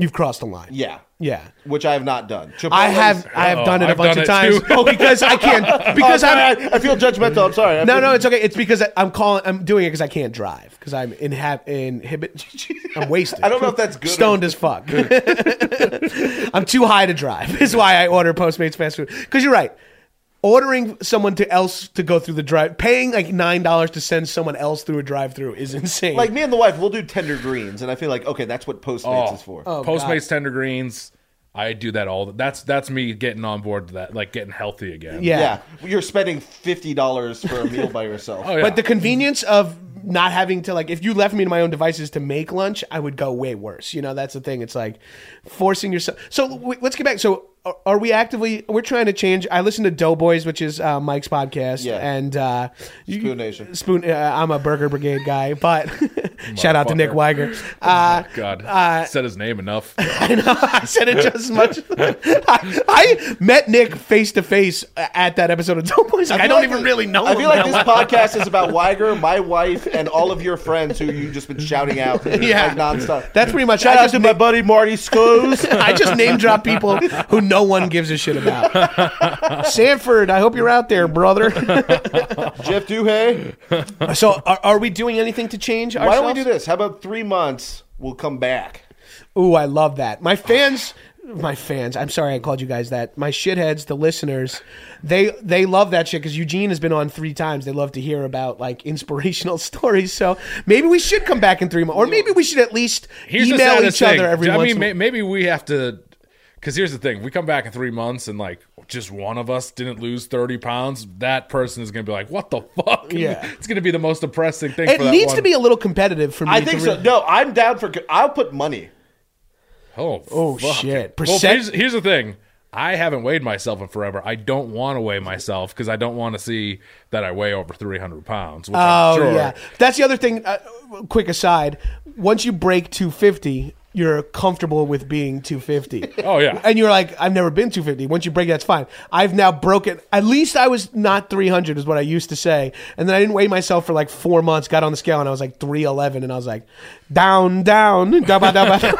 You've crossed the line. yeah, Yeah. which I have not done. I have I have Uh-oh, done it a oh, I've bunch done of it times. too. Oh, because I can't Oh, because sorry, I'm I, I feel judgmental. I'm sorry. I no feel- no it's okay. It's because I- I'm calling I'm doing it because I can't drive because I'm in inhab inhibit I'm wasted. I don't know if that's good or- Stoned as fuck. I'm too high to drive. Is why I order Postmates fast food. Because you're right. Ordering someone to else to go through the drive, paying like nine dollars to send someone else through a drive-through is insane. Like me and the wife, we'll do tender greens, and I feel like okay, that's what Postmates Oh. is for. Oh, Postmates tender greens. I do that all. The, that's that's me getting on board to that, like getting healthy again. Yeah. Yeah, you're spending fifty dollars for a meal by yourself. Oh yeah. But the convenience of not having to like if you left me to my own devices to make lunch, I would go way worse. You know, that's the thing. It's like forcing yourself. So w- let's get back. So are- are we actively? We're trying to change. I listen to Doughboys, which is uh, Mike's podcast, Yeah. and uh, Spoon Nation. Spoon. Uh, I'm a Burger Brigade guy, but shout out to Nick Motherfucker. Wiger. Uh, God, said his name enough. I know I said it just as much. I, I met Nick face to face at that episode of Doughboys. Like, I, feel don't like even this- really know. I him feel like that this podcast is about Wiger, my wife, and all of your friends who you've just been shouting out Yeah. like nonstop. That's pretty much. Shout I out just to my buddy Marty Scose. I just name drop people who no one gives a shit about. Sanford, I hope you're out there, brother. Jeff Duhay. so, are, are we doing anything to change Why ourselves? don't we do this? How about three months? We'll come back. Ooh, I love that. My fans, my fans. I'm sorry I called you guys that. My shitheads, the listeners, they they love that shit because Eugene has been on three times. They love to hear about like inspirational stories. So maybe we should come back in three months, or maybe we should at least Here's email each thing. other every I once. mean, in may, maybe we have to. Because here's the thing: we come back in three months, and like just one of us didn't lose thirty pounds. That person is going to be like, "What the fuck?" Yeah. it's going to be the most depressing thing. it for that needs one. to be a little competitive for me. I to think so. really- No, I'm down for. I'll put money. Oh, Oh, fuck. shit. Well, Percent- here's, here's the thing. I haven't weighed myself in forever. I don't want to weigh myself because I don't want to see that I weigh over 300 pounds. Which Oh I'm sure. yeah, that's the other thing. Uh, quick aside: once you break 250, you're comfortable with being 250. Oh, yeah. and you're like, I've never been 250. Once you break, it, that's fine. I've now broken. At least I was not 300, is what I used to say. And then I didn't weigh myself for like four months. Got on the scale and I was like 311, and I was like, down, down, dabba, dabba.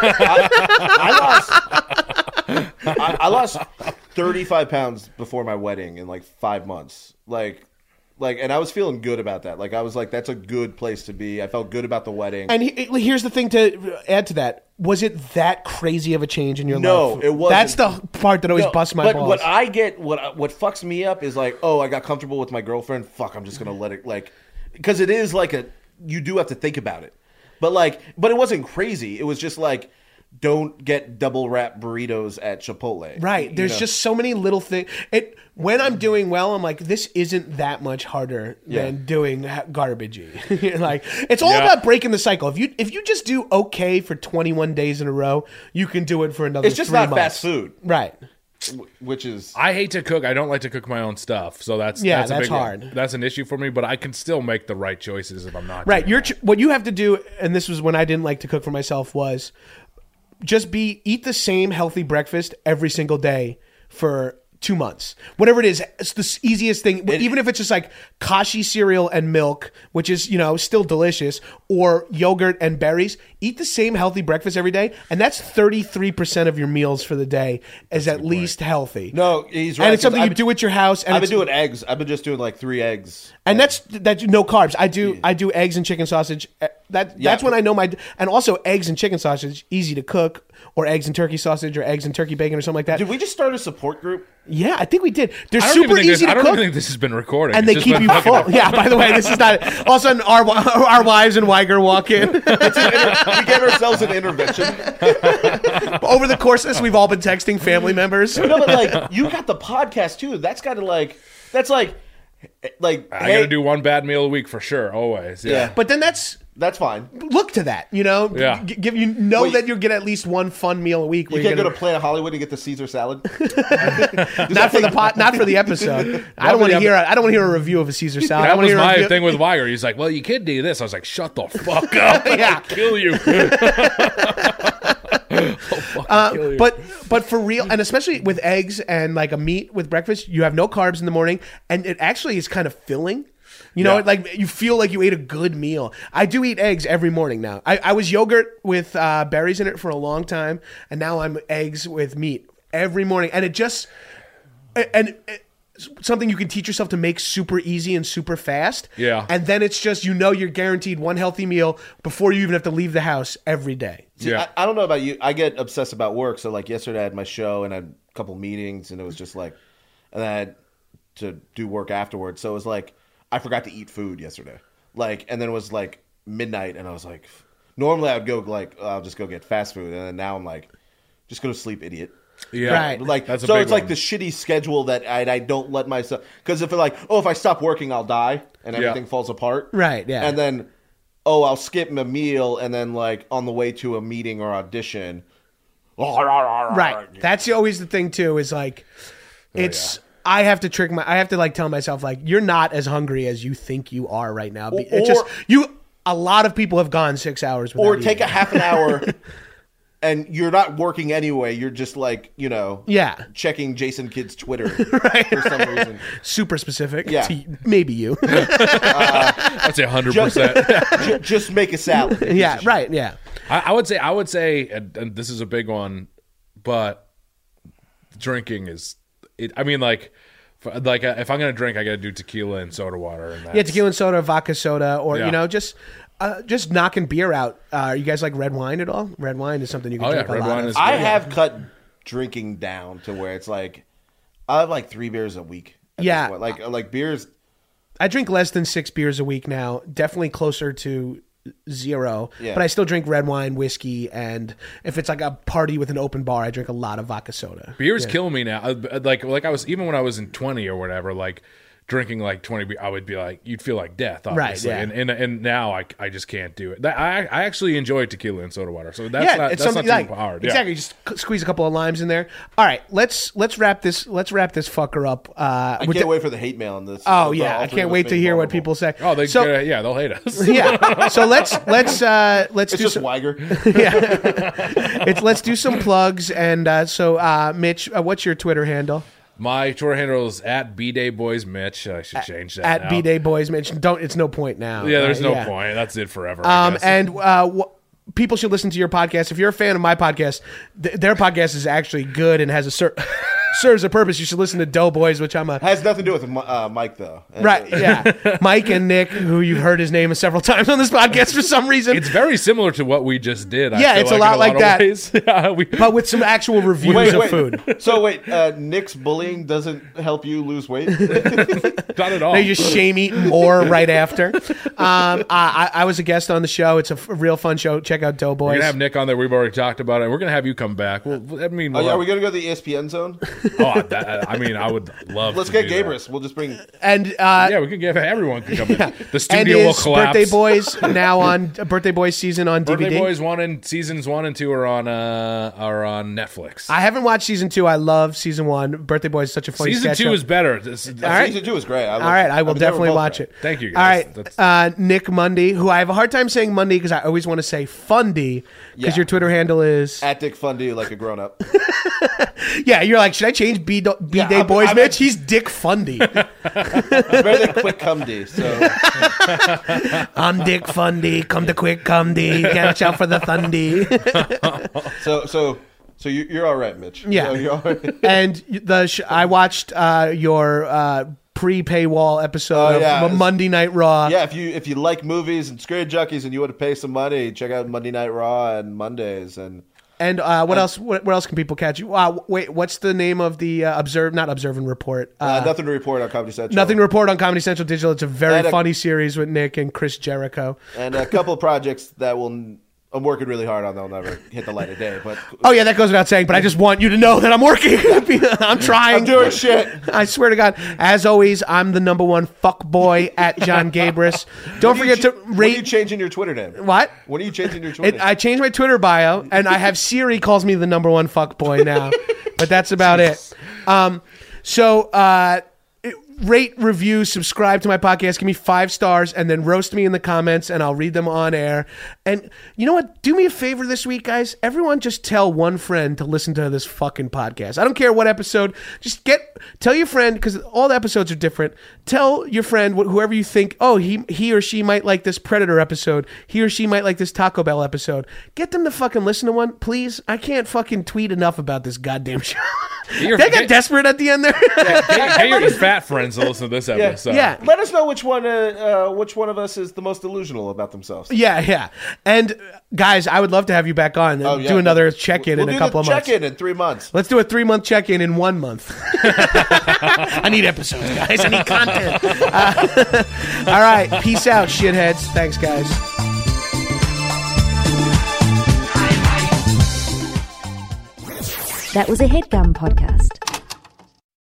I lost. I, I lost 35 pounds before my wedding in like five months. Like, like, and I was feeling good about that. Like, I was like, that's a good place to be. I felt good about the wedding. And he, here's the thing to add to that: was it that crazy of a change in your No, life? No, it wasn't. That's the part that always No, busts my but balls. what I get, what what fucks me up is like, oh, I got comfortable with my girlfriend. Fuck, I'm just gonna let it like, because it is like a, you do have to think about it, but like, but it wasn't crazy. It was just like, don't get double wrap burritos at Chipotle. Right. You There's know? just so many little things. It when I'm doing well, I'm like, this isn't that much harder Yeah. than doing ha- garbagey. like it's all Yeah. about breaking the cycle. If you if you just do okay for 21 days in a row, you can do it for another. It's just three not months. fast food, Right. which is I hate to cook. I don't like to cook my own stuff, so that's Yeah, that's, a that's big, hard. That's an issue for me, but I can still make the right choices if I'm not. Right. doing You're ch- what you have to do, and this was when I didn't like to cook for myself. Was just be eat the same healthy breakfast every single day for two months. Whatever it is, it's the easiest thing. even if it's just like kashi cereal and milk, which is you know still delicious, or yogurt and berries. Eat the same healthy breakfast every day, and that's thirty three percent of your meals for the day is at least healthy. no. He's right. and it's something I've you do at your house. And I've been doing eggs. I've been just doing like three eggs. and that's that's no carbs. I do I do eggs and chicken sausage. Uh, That Yeah. that's when I know my and also eggs and chicken sausage easy to cook, or eggs and turkey sausage, or eggs and turkey bacon, or something like that. Did we just start a support group? yeah, I think we did. They're super even think easy this, I to don't cook, even think this has been recording, and they keep you full. Yeah. By the way, this is not. All of a sudden, our our wives and Wiger walk in. we gave ourselves an intervention. Over the course of this, we've all been texting family members. No, but like you got the podcast too. That's got to like that's like like I hey, got to do one bad meal a week for sure, always. Yeah. Yeah. But then that's That's fine. look to that. You know, Yeah. G- give you know Wait. that you'll get at least one fun meal a week. where You you're can't go gonna- to Planet Hollywood and get the Caesar salad. not for the pot, not for the episode. I don't want to hear. I don't want to hear a review of a Caesar salad. I That wanna was hear a my review- thing with Wiger. He's like, "Well, you could do this." I was like, "Shut the fuck up! Yeah. I'll kill you." Uh, but but for real, and especially with eggs and like a meat with breakfast, you have no carbs in the morning, and it actually is kind of filling. You know, Yeah. like you feel like you ate a good meal. I do eat eggs every morning now. I, I was yogurt with uh, berries in it for a long time, and now I'm eggs with meat every morning, and it just and. It, something you can teach yourself to make super easy and super fast. Yeah. And then it's just you know you're guaranteed one healthy meal before you even have to leave the house every day. See, Yeah. I, I don't know about you. I get obsessed about work. So like yesterday, I had my show and I had a couple meetings, and it was just like, and then I had to do work afterwards. So it was like I forgot to eat food yesterday. Like, and then it was like midnight, and I was like, normally I would go like I'll just go get fast food, and then now I'm like, just go to sleep, idiot. Yeah, Right. Like That's so, big it's like the shitty schedule that I, I don't let myself because if it like oh if I stop working I'll die and Yeah. everything falls apart. Right, yeah. And then oh I'll skip a meal and then like on the way to a meeting or audition. Right. That's always the thing too. Is like, Oh, it's. I have to trick my. I have to like tell myself like you're not as hungry as you think you are right now. Be- It's just or- you. A lot of people have gone six hours. Without Or take a half an hour. And you're not working anyway. You're just like you know, Yeah. checking Jason Kidd's Twitter for some reason. super specific. Yeah. to maybe you. Uh, I'd say 100%. Just make a salad. yeah. Right. Yeah. I, I would say, I would say, and, and this is a big one, but drinking is, it, I mean, like, like uh, if I'm gonna drink, I gotta do tequila and soda water. And Yeah. Tequila and soda, vodka soda, or Yeah. you know just. Uh, just knocking beer out. Uh, you guys like red wine at all? Red wine is something you can Oh, yeah, drink a red lot wine of. is- I have cut drinking down to where it's like I have like three beers a week. at this Yeah. point. like like beers. I drink less than six beers a week now. Definitely closer to zero. Yeah. But I still drink red wine, whiskey, and if it's like a party with an open bar, I drink a lot of vodka soda. Beers kill me now. Uh, Like like I was even when I was in twenty or whatever, like drinking like twenty, beer, I would be like you'd feel like death, obviously. yeah. And, and and now I, I just can't do it. I I actually enjoy tequila and soda water, so that's yeah, not it's that's something not too like hard. Yeah. exactly. Just squeeze a couple of limes in there. All right, let's let's wrap this let's wrap this fucker up. Uh, I can't the- wait for the hate mail on this. Oh For yeah, all I can't wait to being hear what people say. Oh, they so uh, yeah, they'll hate us. yeah. So let's let's uh, let's It's do just some, Wiger. it's let's do some plugs and uh, so uh, Mitch, uh, what's your Twitter handle? My Twitter handle is at B Day Boys Mitch. I should change that At now. B Day Boys Mitch. Don't. It's no point now. Yeah, there's right? no Yeah. point. That's it forever. Um, and uh, wh- people should listen to your podcast. If you're a fan of my podcast, th- their podcast is actually good and has a cer- serves a purpose. You should listen to Doughboys, which I'm a Has nothing to do with uh, Mike though. right. Yeah, Mike and Nick, who you've heard his name several times on this podcast for some reason, it's very similar to what we just did. I Yeah, feel it's a like, lot in a like of that. ways. yeah, we, but with some actual reviews Wait, of wait. food. So wait, uh, Nick's bullying doesn't help you lose weight. not at all. They just shame eat more right after. Um, I, I I was a guest on the show. It's a f- real fun show. Check out Doughboys. We're Doughboys. gonna have Nick on there. We've already talked about it. We're gonna have you come back. Well, I mean, Oh, yeah, we'll- are we gonna go to the ESPN zone? oh, that, I mean, I would love. Let's to get do that. Gabrus. We'll just bring. and uh, Yeah, we can get everyone can come in. The and studio will is collapse. Birthday Boys now on Birthday Boys season on Birthday DVD. Boys one and seasons one and two are on uh are on Netflix. I haven't watched season two. I love season one. Birthday Boys is such a funny Season sketch two show. is better. This- All right. Season two is great. I All right, I will definitely watch it. Thank you, All guys. right, That's- uh, Nick Mundy, who I have a hard time saying Mundy because I always want to say Fundy because Yeah. your Twitter handle is At Dick Fundy like a grown up. yeah. You're like, should I change B, Do- B Yeah, Day I'm- Boys, I'm- Mitch? He's Dick Fundy. Than Quick Cum D. So I'm Dick Fundy. Come to quick, D. Catch out for the Thundy. so so so you, you're all right, Mitch. Yeah. You're all right. and the sh- I watched uh, your uh, pre paywall episode Oh, yeah. of Monday Night Raw. Yeah, if you if you like movies and screen junkies and you want to pay some money, check out Monday Night Raw and Mondays and And uh, what else? What, what else can people catch you? Uh, wait, what's the name of the uh, observe? Not observe and report. Uh, uh, nothing to report on Comedy Central. nothing to report on Comedy Central Digital. It's a very a- funny series with Nick and Chris Jericho. and a couple projects that will I'm working really hard on. They'll never hit the light of day, but Oh yeah, that goes without saying. But I just want you to know that I'm working. I'm trying. I'm doing shit. I swear to God. As always, I'm the number one fuck boy at John Gabrus. Don't When are you forget to ch- when are rate. you changing your Twitter name? what? When are you changing your Twitter? It, I changed my Twitter bio, and I have Siri calls me the number one fuck boy now. but that's about it. Um, so uh, rate, review, subscribe to my podcast. Give me five stars, and then roast me in the comments, and I'll read them on air. And you know what? Do me a favor this week, guys. Everyone, just tell one friend to listen to this fucking podcast. I don't care what episode. Just get tell your friend because all the episodes are different. Tell your friend wh- whoever you think. Oh, he he or she might like this Predator episode. He or she might like this Taco Bell episode. Get them to fucking listen to one, please. I can't fucking tweet enough about this goddamn show. Your- they got get- desperate at the end there. Get, get your fat friends to listen to this episode. yeah. Let us know which one uh, uh, which one of us is the most delusional about themselves. yeah, yeah. And uh, guys, I would love to have you back on and Oh, yeah. do another check in We'll in a do couple the of months. Check in in three months. Let's do a three month check in in one month. I need episodes, guys. I need content. Uh, all right. Peace out, shitheads. Thanks, guys. That was a headgum podcast.